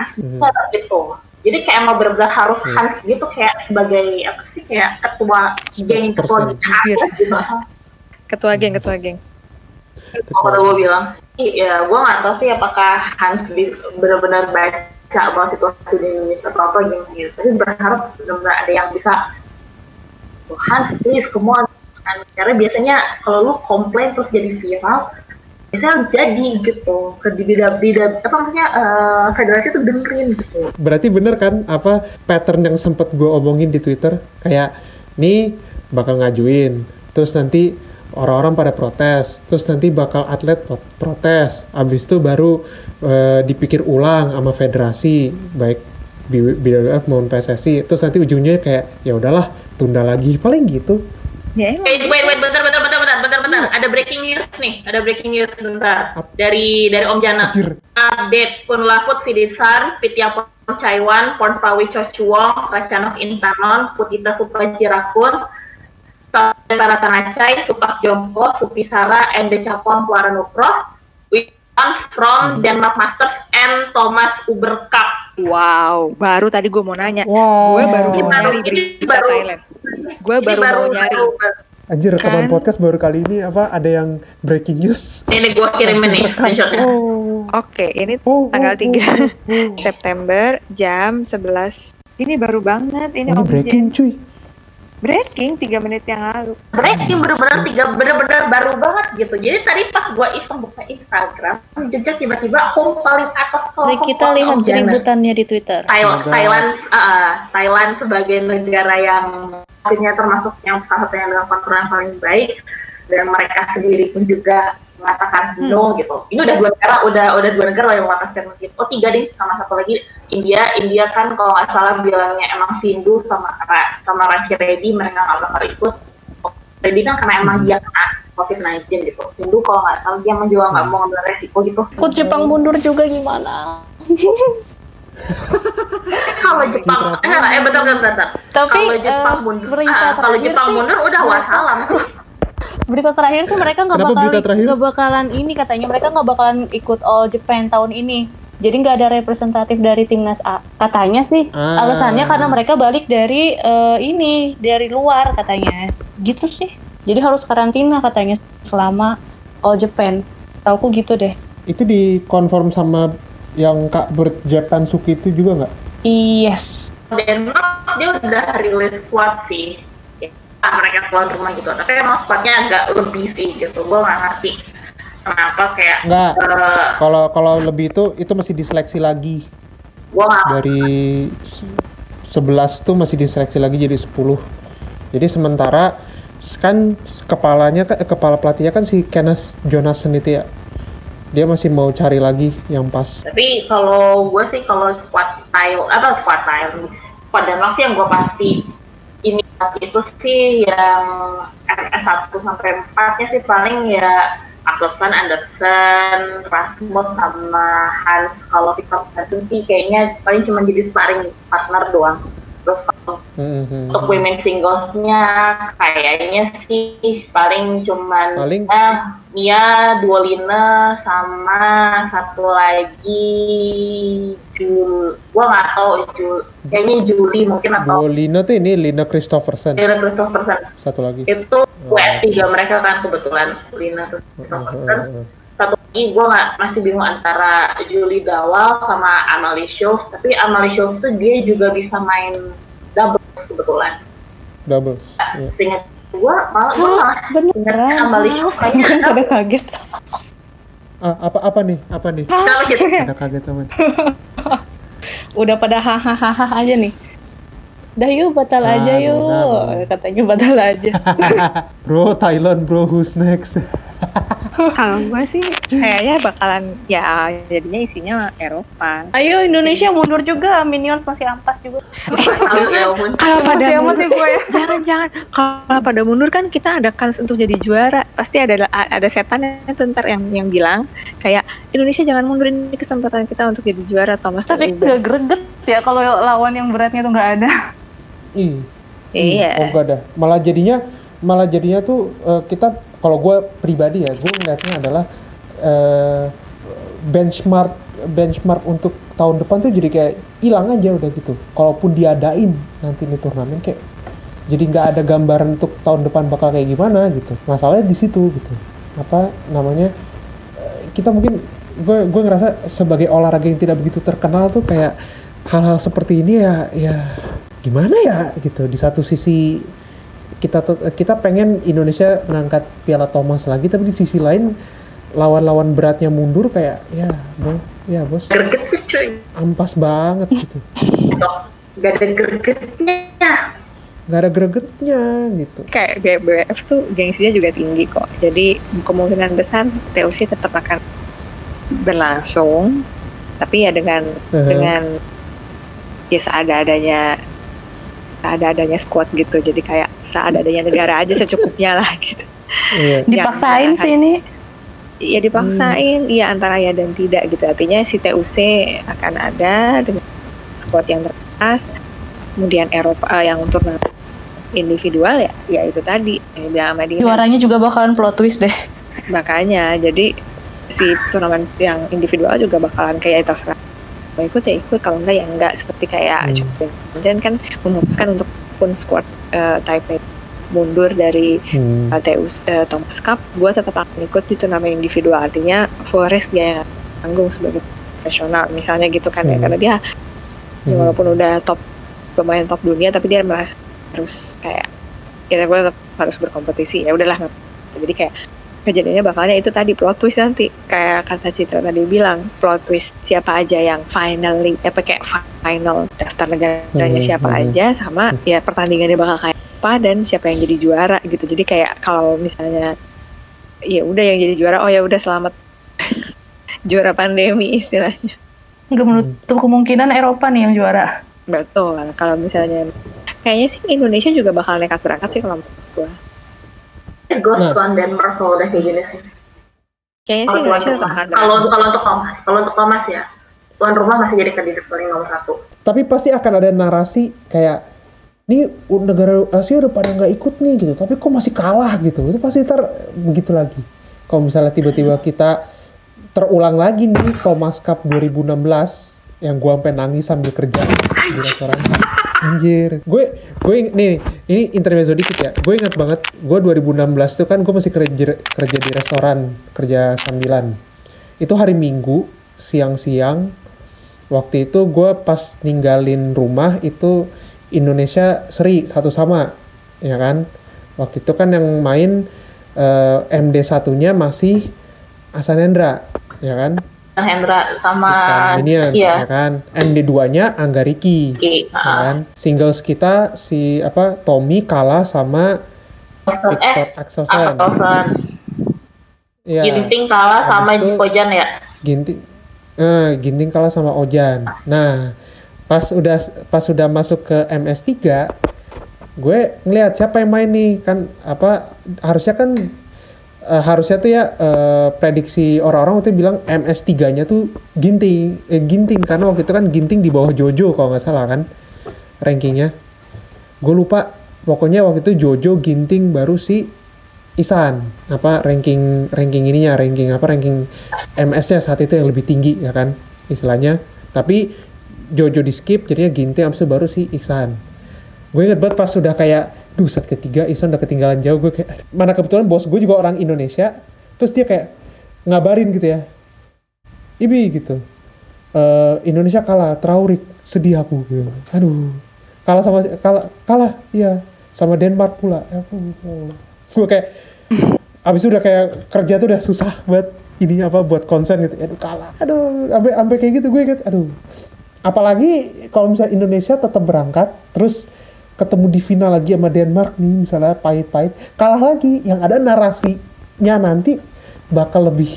asli Mhm. gitu. Jadi kayak emang benar-benar harus Iya. Hans gitu kayak sebagai apa sih kayak ketua geng ketua geng gitu. ketua geng ketua geng Kalau gue bilang, iya, gue nggak tahu sih apakah Hans benar-benar baca bahwa situasi di Indonesia atau apa gitu. Tapi berharap benar-benar ada yang bisa, Hans please, come on. Kan, Karena biasanya kalau lu komplain terus jadi viral, biasanya jadi gitu ke bidang bidang apa maksudnya eh, federasi tuh dengerin gitu Berarti bener kan apa pattern yang sempet gue omongin di Twitter kayak nih bakal ngajuin, terus nanti orang-orang pada protes, terus nanti bakal atlet pro- protes, abis itu baru eh, dipikir ulang sama federasi baik BWF maupun PSSI, terus nanti ujungnya kayak ya udahlah tunda lagi paling gitu. Ya emang. Wait, wait, wait, bentar, bentar, bentar, bentar, bentar, bentar. Ada breaking news nih, ada breaking news bentar. Dari dari Om Jana. Update Pun Laput Sidisan, Pitya Chaiwan, Porn Pawi Chochuong, Racanok Intanon, Putita Supajirakun, Tara Tanacai, Supak Jompo, Supisara, and Capon we won from Denmark Masters and Thomas Uber Cup. Wow, baru tadi gue mau nanya. Wow. Gue baru Ini mau baru, nyari ini berita baru, Thailand. Gue baru mau nyari. baru- baru. Anjir rekaman Kan? podcast baru kali ini apa ada yang breaking news? Ini gue kirimin nih. Oh. Oke, ini Oh, tanggal oh, 3 oh, oh. September jam 11. Ini baru banget. Ini, Ini Om breaking cuy. Breaking 3 menit yang lalu. breaking bener-bener tiga bener-bener baru banget gitu jadi tadi pas gua iseng buka Instagram jejak tiba-tiba home paling atas home kita home lihat Om Jana. keributannya di Twitter. Thailand, Thailand, uh, Thailand sebagai negara yang akhirnya termasuk yang salah satu yang dengan kontrol yang paling baik dan mereka sendiri pun juga mengatakan no gitu. Ini udah dua negara, udah udah dua negara yang mengatakan gitu. Oh tiga deh, sama satu lagi India. India kan kalau nggak salah bilangnya emang Sindu sama sama Ranchi Reddy mereka nggak bakal ikut. Reddy kan karena emang dia kena COVID-19 gitu. Sindu kalau nggak salah dia emang juga nggak mau ngambil resiko gitu. Kok Jepang mundur juga gimana? Kalau Jepang, enggak, eh bentar, bentar, bentar. Tapi, kalau Jepang eh, mundur, berita ah, kalau Jepang sih, mundur udah wassalam sih. Berita terakhir sih mereka nggak Kenapa bakal berita terakhir? nggak bakalan ini katanya mereka nggak bakalan ikut All Japan tahun ini. Jadi nggak ada representatif dari timnas A. Katanya sih Ah. alasannya karena mereka balik dari eh, ini dari luar katanya. Gitu sih. Jadi harus karantina katanya selama All Japan. Tauku gitu deh. Itu dikonform sama yang Kak Bert Japan Suki itu juga nggak? Yes. Denmark dia udah rilis squad sih. Ya, mereka keluar rumah gitu. Tapi emang squadnya agak lebih sih gitu. Gue nggak ngerti kenapa kayak. Nggak. eh, Kalau kalau lebih itu itu masih diseleksi lagi gue nggak dari se- 11 tuh masih diseleksi lagi jadi 10. Jadi sementara kan kepalanya kan eh, kepala pelatihnya kan si Kenneth Jonathan itu ya. Dia masih mau cari lagi yang pas. Tapi kalau gue sih kalau squad tile apa squad tile squad Denmark sih yang gue pasti ini itu sih yang MS 1 sampai 4 nya sih paling ya Aklosan, Anderson, Rasmus sama Hans kalau Victor sih kayaknya paling cuma jadi sparring partner doang. Terus Mhm. untuk women singlesnya kayaknya sih paling cuman Paling- eh, Mia Duolina sama satu lagi Jul gua nggak tahu Jul kayaknya Juli mungkin atau Oh, Lina tuh ini Lina Christopherson. Lina Christopherson Satu lagi. itu WS tiga mereka kan kebetulan Lina Christopherson satu lagi gue nggak masih bingung antara Julie Dawal sama Amalie Schultz tapi Amalie Schultz tuh dia juga bisa main doubles kebetulan Doubles. Iya. Seingat gue malah gue malah Amalie Schultz kayaknya Ada kaget. Ah, apa apa nih? Apa nih? Ada kaget teman. Udah pada hahaha aja nih. Dah yuk batal Ah, aja yuk. benar. Katanya batal aja. bro, Thailand bro, who's next? Kalau gue sih kayaknya bakalan ya jadinya isinya Eropa. Ayo Indonesia mundur juga, Minions masih ampas juga. Kalau pada mundur, gue ya. jangan jangan. Kalau pada mundur kan kita ada kans untuk jadi juara. Pasti ada ada setan itu ntar yang yang bilang kayak Indonesia jangan mundurin ini kesempatan kita untuk jadi juara Thomas Tapi nggak greget ya kalau lawan yang beratnya tuh nggak ada. Ih. Iya. Oh enggak ada. Malah jadinya malah jadinya tuh eh, kita kalau gue pribadi ya, gue melihatnya adalah eh, benchmark benchmark untuk tahun depan tuh jadi kayak hilang aja udah gitu. Kalaupun diadain nanti nih turnamen kayak jadi nggak ada gambaran untuk tahun depan bakal kayak gimana gitu. Masalahnya di situ gitu. Apa namanya? eh, Kita mungkin gue gue ngerasa sebagai olahraga yang tidak begitu terkenal tuh kayak hal-hal seperti ini ya ya gimana ya gitu di satu sisi kita tet- kita pengen Indonesia ngangkat Piala Thomas lagi tapi di sisi lain lawan-lawan beratnya mundur kayak ya bos ya bos Greget sih cuy. ampas banget gitu. Gak ada gregetnya. nggak ada gregetnya gitu kayak BWF tuh gengsinya juga tinggi kok. Jadi kemungkinan besar TOC tetap akan berlangsung, tapi ya dengan Heeh. dengan ya seada-adanya seada-adanya squad gitu. Jadi kayak seada-adanya negara aja secukupnya lah gitu. iya Dipaksain sih ini. Ya dipaksain, iya antara ya dan tidak gitu. Artinya si TUC akan ada dengan squad yang terbatas, kemudian Eropa eh, yang turnamen individual ya, ya itu tadi yang bilang sama dia. Juaranya juga bakalan plot twist deh. Makanya jadi si turnamen yang individual juga bakalan kayak itu mau ikut ya ikut kalau enggak ya enggak seperti kayak Hmm. dan kan memutuskan untuk pun squad eh, Taipei mundur dari Hmm. TU eh, Thomas Cup, gue tetap akan ikut di turnamen individual. Artinya risk dia yang tanggung sebagai profesional. Misalnya gitu kan ya, Hmm. karena dia ya Hmm. walaupun udah top pemain top dunia, tapi dia merasa harus kayak ya gue tetap harus berkompetisi. Ya udahlah. Jadi kayak kejadiannya bakalnya itu tadi plot twist nanti. Kayak kata Citra tadi bilang plot twist siapa aja yang finally apa kayak final daftar negaranya Hmm, siapa hmm. aja sama ya pertandingannya bakal kayak apa dan siapa yang jadi juara gitu. Jadi kayak kalau misalnya ya udah yang jadi juara oh ya udah selamat. Juara pandemi istilahnya. Nggak menutup kemungkinan Eropa nih yang juara. betul kalau misalnya kayaknya sih Indonesia juga bakal nekat berangkat sih kalau menurut gua Ghost Nah. tuan Denmark kalau udah kayak gini sih. kayaknya sih Kalau Indonesia tetap akan kalau berangkat. kalau untuk Thomas, kalau untuk Thomas ya, tuan rumah masih jadi kandidat paling nomor satu. tapi pasti akan ada narasi kayak nih u- negara Asia udah pada nggak ikut nih gitu tapi kok masih kalah gitu itu pasti ntar begitu lagi kalau misalnya tiba-tiba kita terulang lagi nih Thomas Cup 2016 yang gua sampai nangis sambil kerja di restoran anjir. Gue gue nih ini intermezzo dikit ya. Gue ingat banget gue 2016 tuh kan gue masih kerja kerja di restoran kerja sambilan. Itu hari Minggu siang-siang waktu itu gue pas ninggalin rumah itu Indonesia seri satu sama ya kan? Waktu itu kan yang main eh, MD satunya masih Asanendra ya kan Hendra sama Bukan Minions, iya. ya kan MD 2 nya Angga Riki Oke, ya ah. kan singles kita si apa Tommy kalah sama Victor eh, Axelsen Axelsen. ya Ginting kalah sama itu- Kojan ya. Ginting eh, Ginting kalah sama Ojan. Nah, pas udah pas udah masuk ke MS3 gue ngelihat siapa yang main nih kan apa harusnya kan eh, harusnya tuh ya eh, prediksi orang-orang waktu itu bilang MS3-nya tuh Ginting. Eh, Ginting karena waktu itu kan Ginting di bawah Jojo kalau nggak salah kan rankingnya. Gue lupa pokoknya waktu itu Jojo Ginting baru si Isan. Apa ranking ranking ininya ranking apa ranking MS-nya saat itu yang lebih tinggi ya kan istilahnya. Tapi Jojo di skip jadinya Ginting abis itu baru si Ihsan gue inget banget pas sudah kayak duh set ketiga Ihsan udah ketinggalan jauh. Gue kayak mana kebetulan bos gue juga orang Indonesia. Terus dia kayak ngabarin gitu ya. Ibi gitu. "Eh, Indonesia kalah Traurik sedih aku gitu. aduh. Kalah sama kalah kalah iya. Sama Denmark pula. Aku gue kayak abis itu udah kayak kerja tuh udah susah buat ini apa buat konsen gitu. Aduh kalah. Aduh sampai sampai kayak gitu gue inget aduh. Apalagi kalau misalnya Indonesia tetap berangkat terus ketemu di final lagi sama Denmark nih misalnya pahit-pahit kalah lagi yang ada narasinya nanti bakal lebih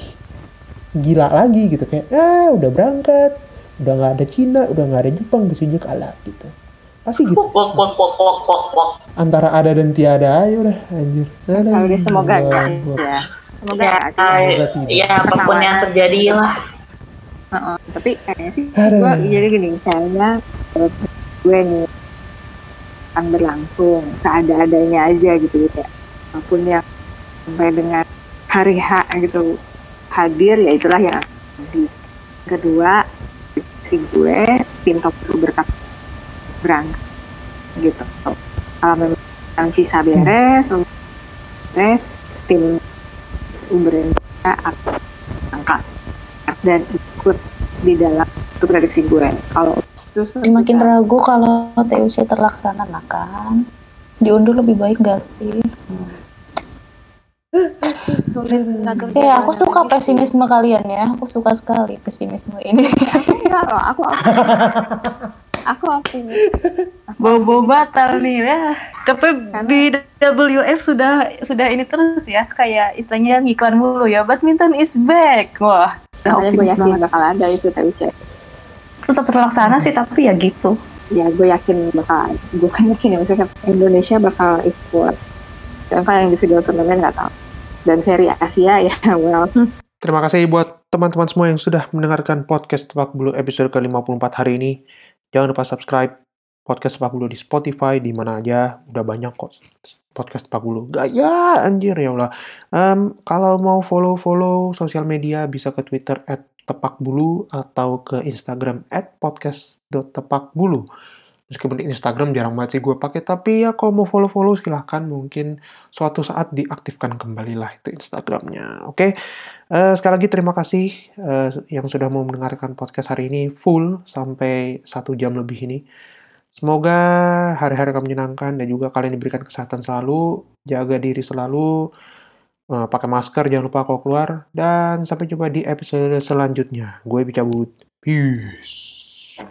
gila lagi gitu kayak ah udah berangkat udah nggak ada Cina udah nggak ada Jepang besinya kalah gitu pasti gitu Wok wok wok wok wok wok wok. antara ada dan tiada aja udah anjir ada Ya udah semoga enggak buat- ya. Semoga Ya, tidak. ya apa pun yang terjadi lah. Heeh, tapi kayaknya sih gue jadi gini kayaknya gue nih akan berlangsung seada-adanya aja gitu gitu ya apa pun yang sampai dengan hari H gitu hadir ya itulah yang terjadi. Kedua si gue tim top cup berangkat gitu. Kalau memang visa beres beres tim Uber akan angkat dan ikut di dalam itu prediksi gue kalau Jadi makin ragu kalau TUC terlaksana nah kan. Diundur lebih baik gak sih? sulit ngatur Oke, aku suka pesimisme kalian ya. Aku suka sekali pesimisme ini. enggak loh aku aku optimis Bobo batal nih ya. Tapi BWF sudah sudah ini terus ya, kayak istilahnya ngiklan mulu ya. Badminton is back. Wah, Makanya gue yakin banget. bakal ada itu TUC Tetap terlaksana sih, tapi ya gitu. ya gue yakin bakal gue kan yakin ya misalnya Indonesia bakal ikut dan kan individual turnamen nggak tahu dan seri Asia ya well Terima kasih buat teman-teman semua yang sudah mendengarkan podcast Tepak Bulu episode ke-54 hari ini. Jangan lupa subscribe podcast Tepak Bulu di Spotify, di mana aja. Udah banyak kok podcast Tepak Bulu. Gaya, anjir ya Allah. Em, kalau mau follow-follow sosial media, bisa ke Twitter at tepakbulu atau ke Instagram at podcast.tepakbulu. Meskipun Instagram jarang banget sih gue pakai, tapi ya kalau mau follow-follow silahkan mungkin suatu saat diaktifkan kembali lah itu Instagramnya. Oke, Eh, sekali lagi terima kasih eh, yang sudah mau mendengarkan podcast hari ini full sampai satu jam lebih ini. Semoga hari-hari kamu menyenangkan dan juga kalian diberikan kesehatan selalu, jaga diri selalu, eh, pakai masker jangan lupa kalau keluar dan sampai jumpa di episode selanjutnya. Gue cabut. Peace.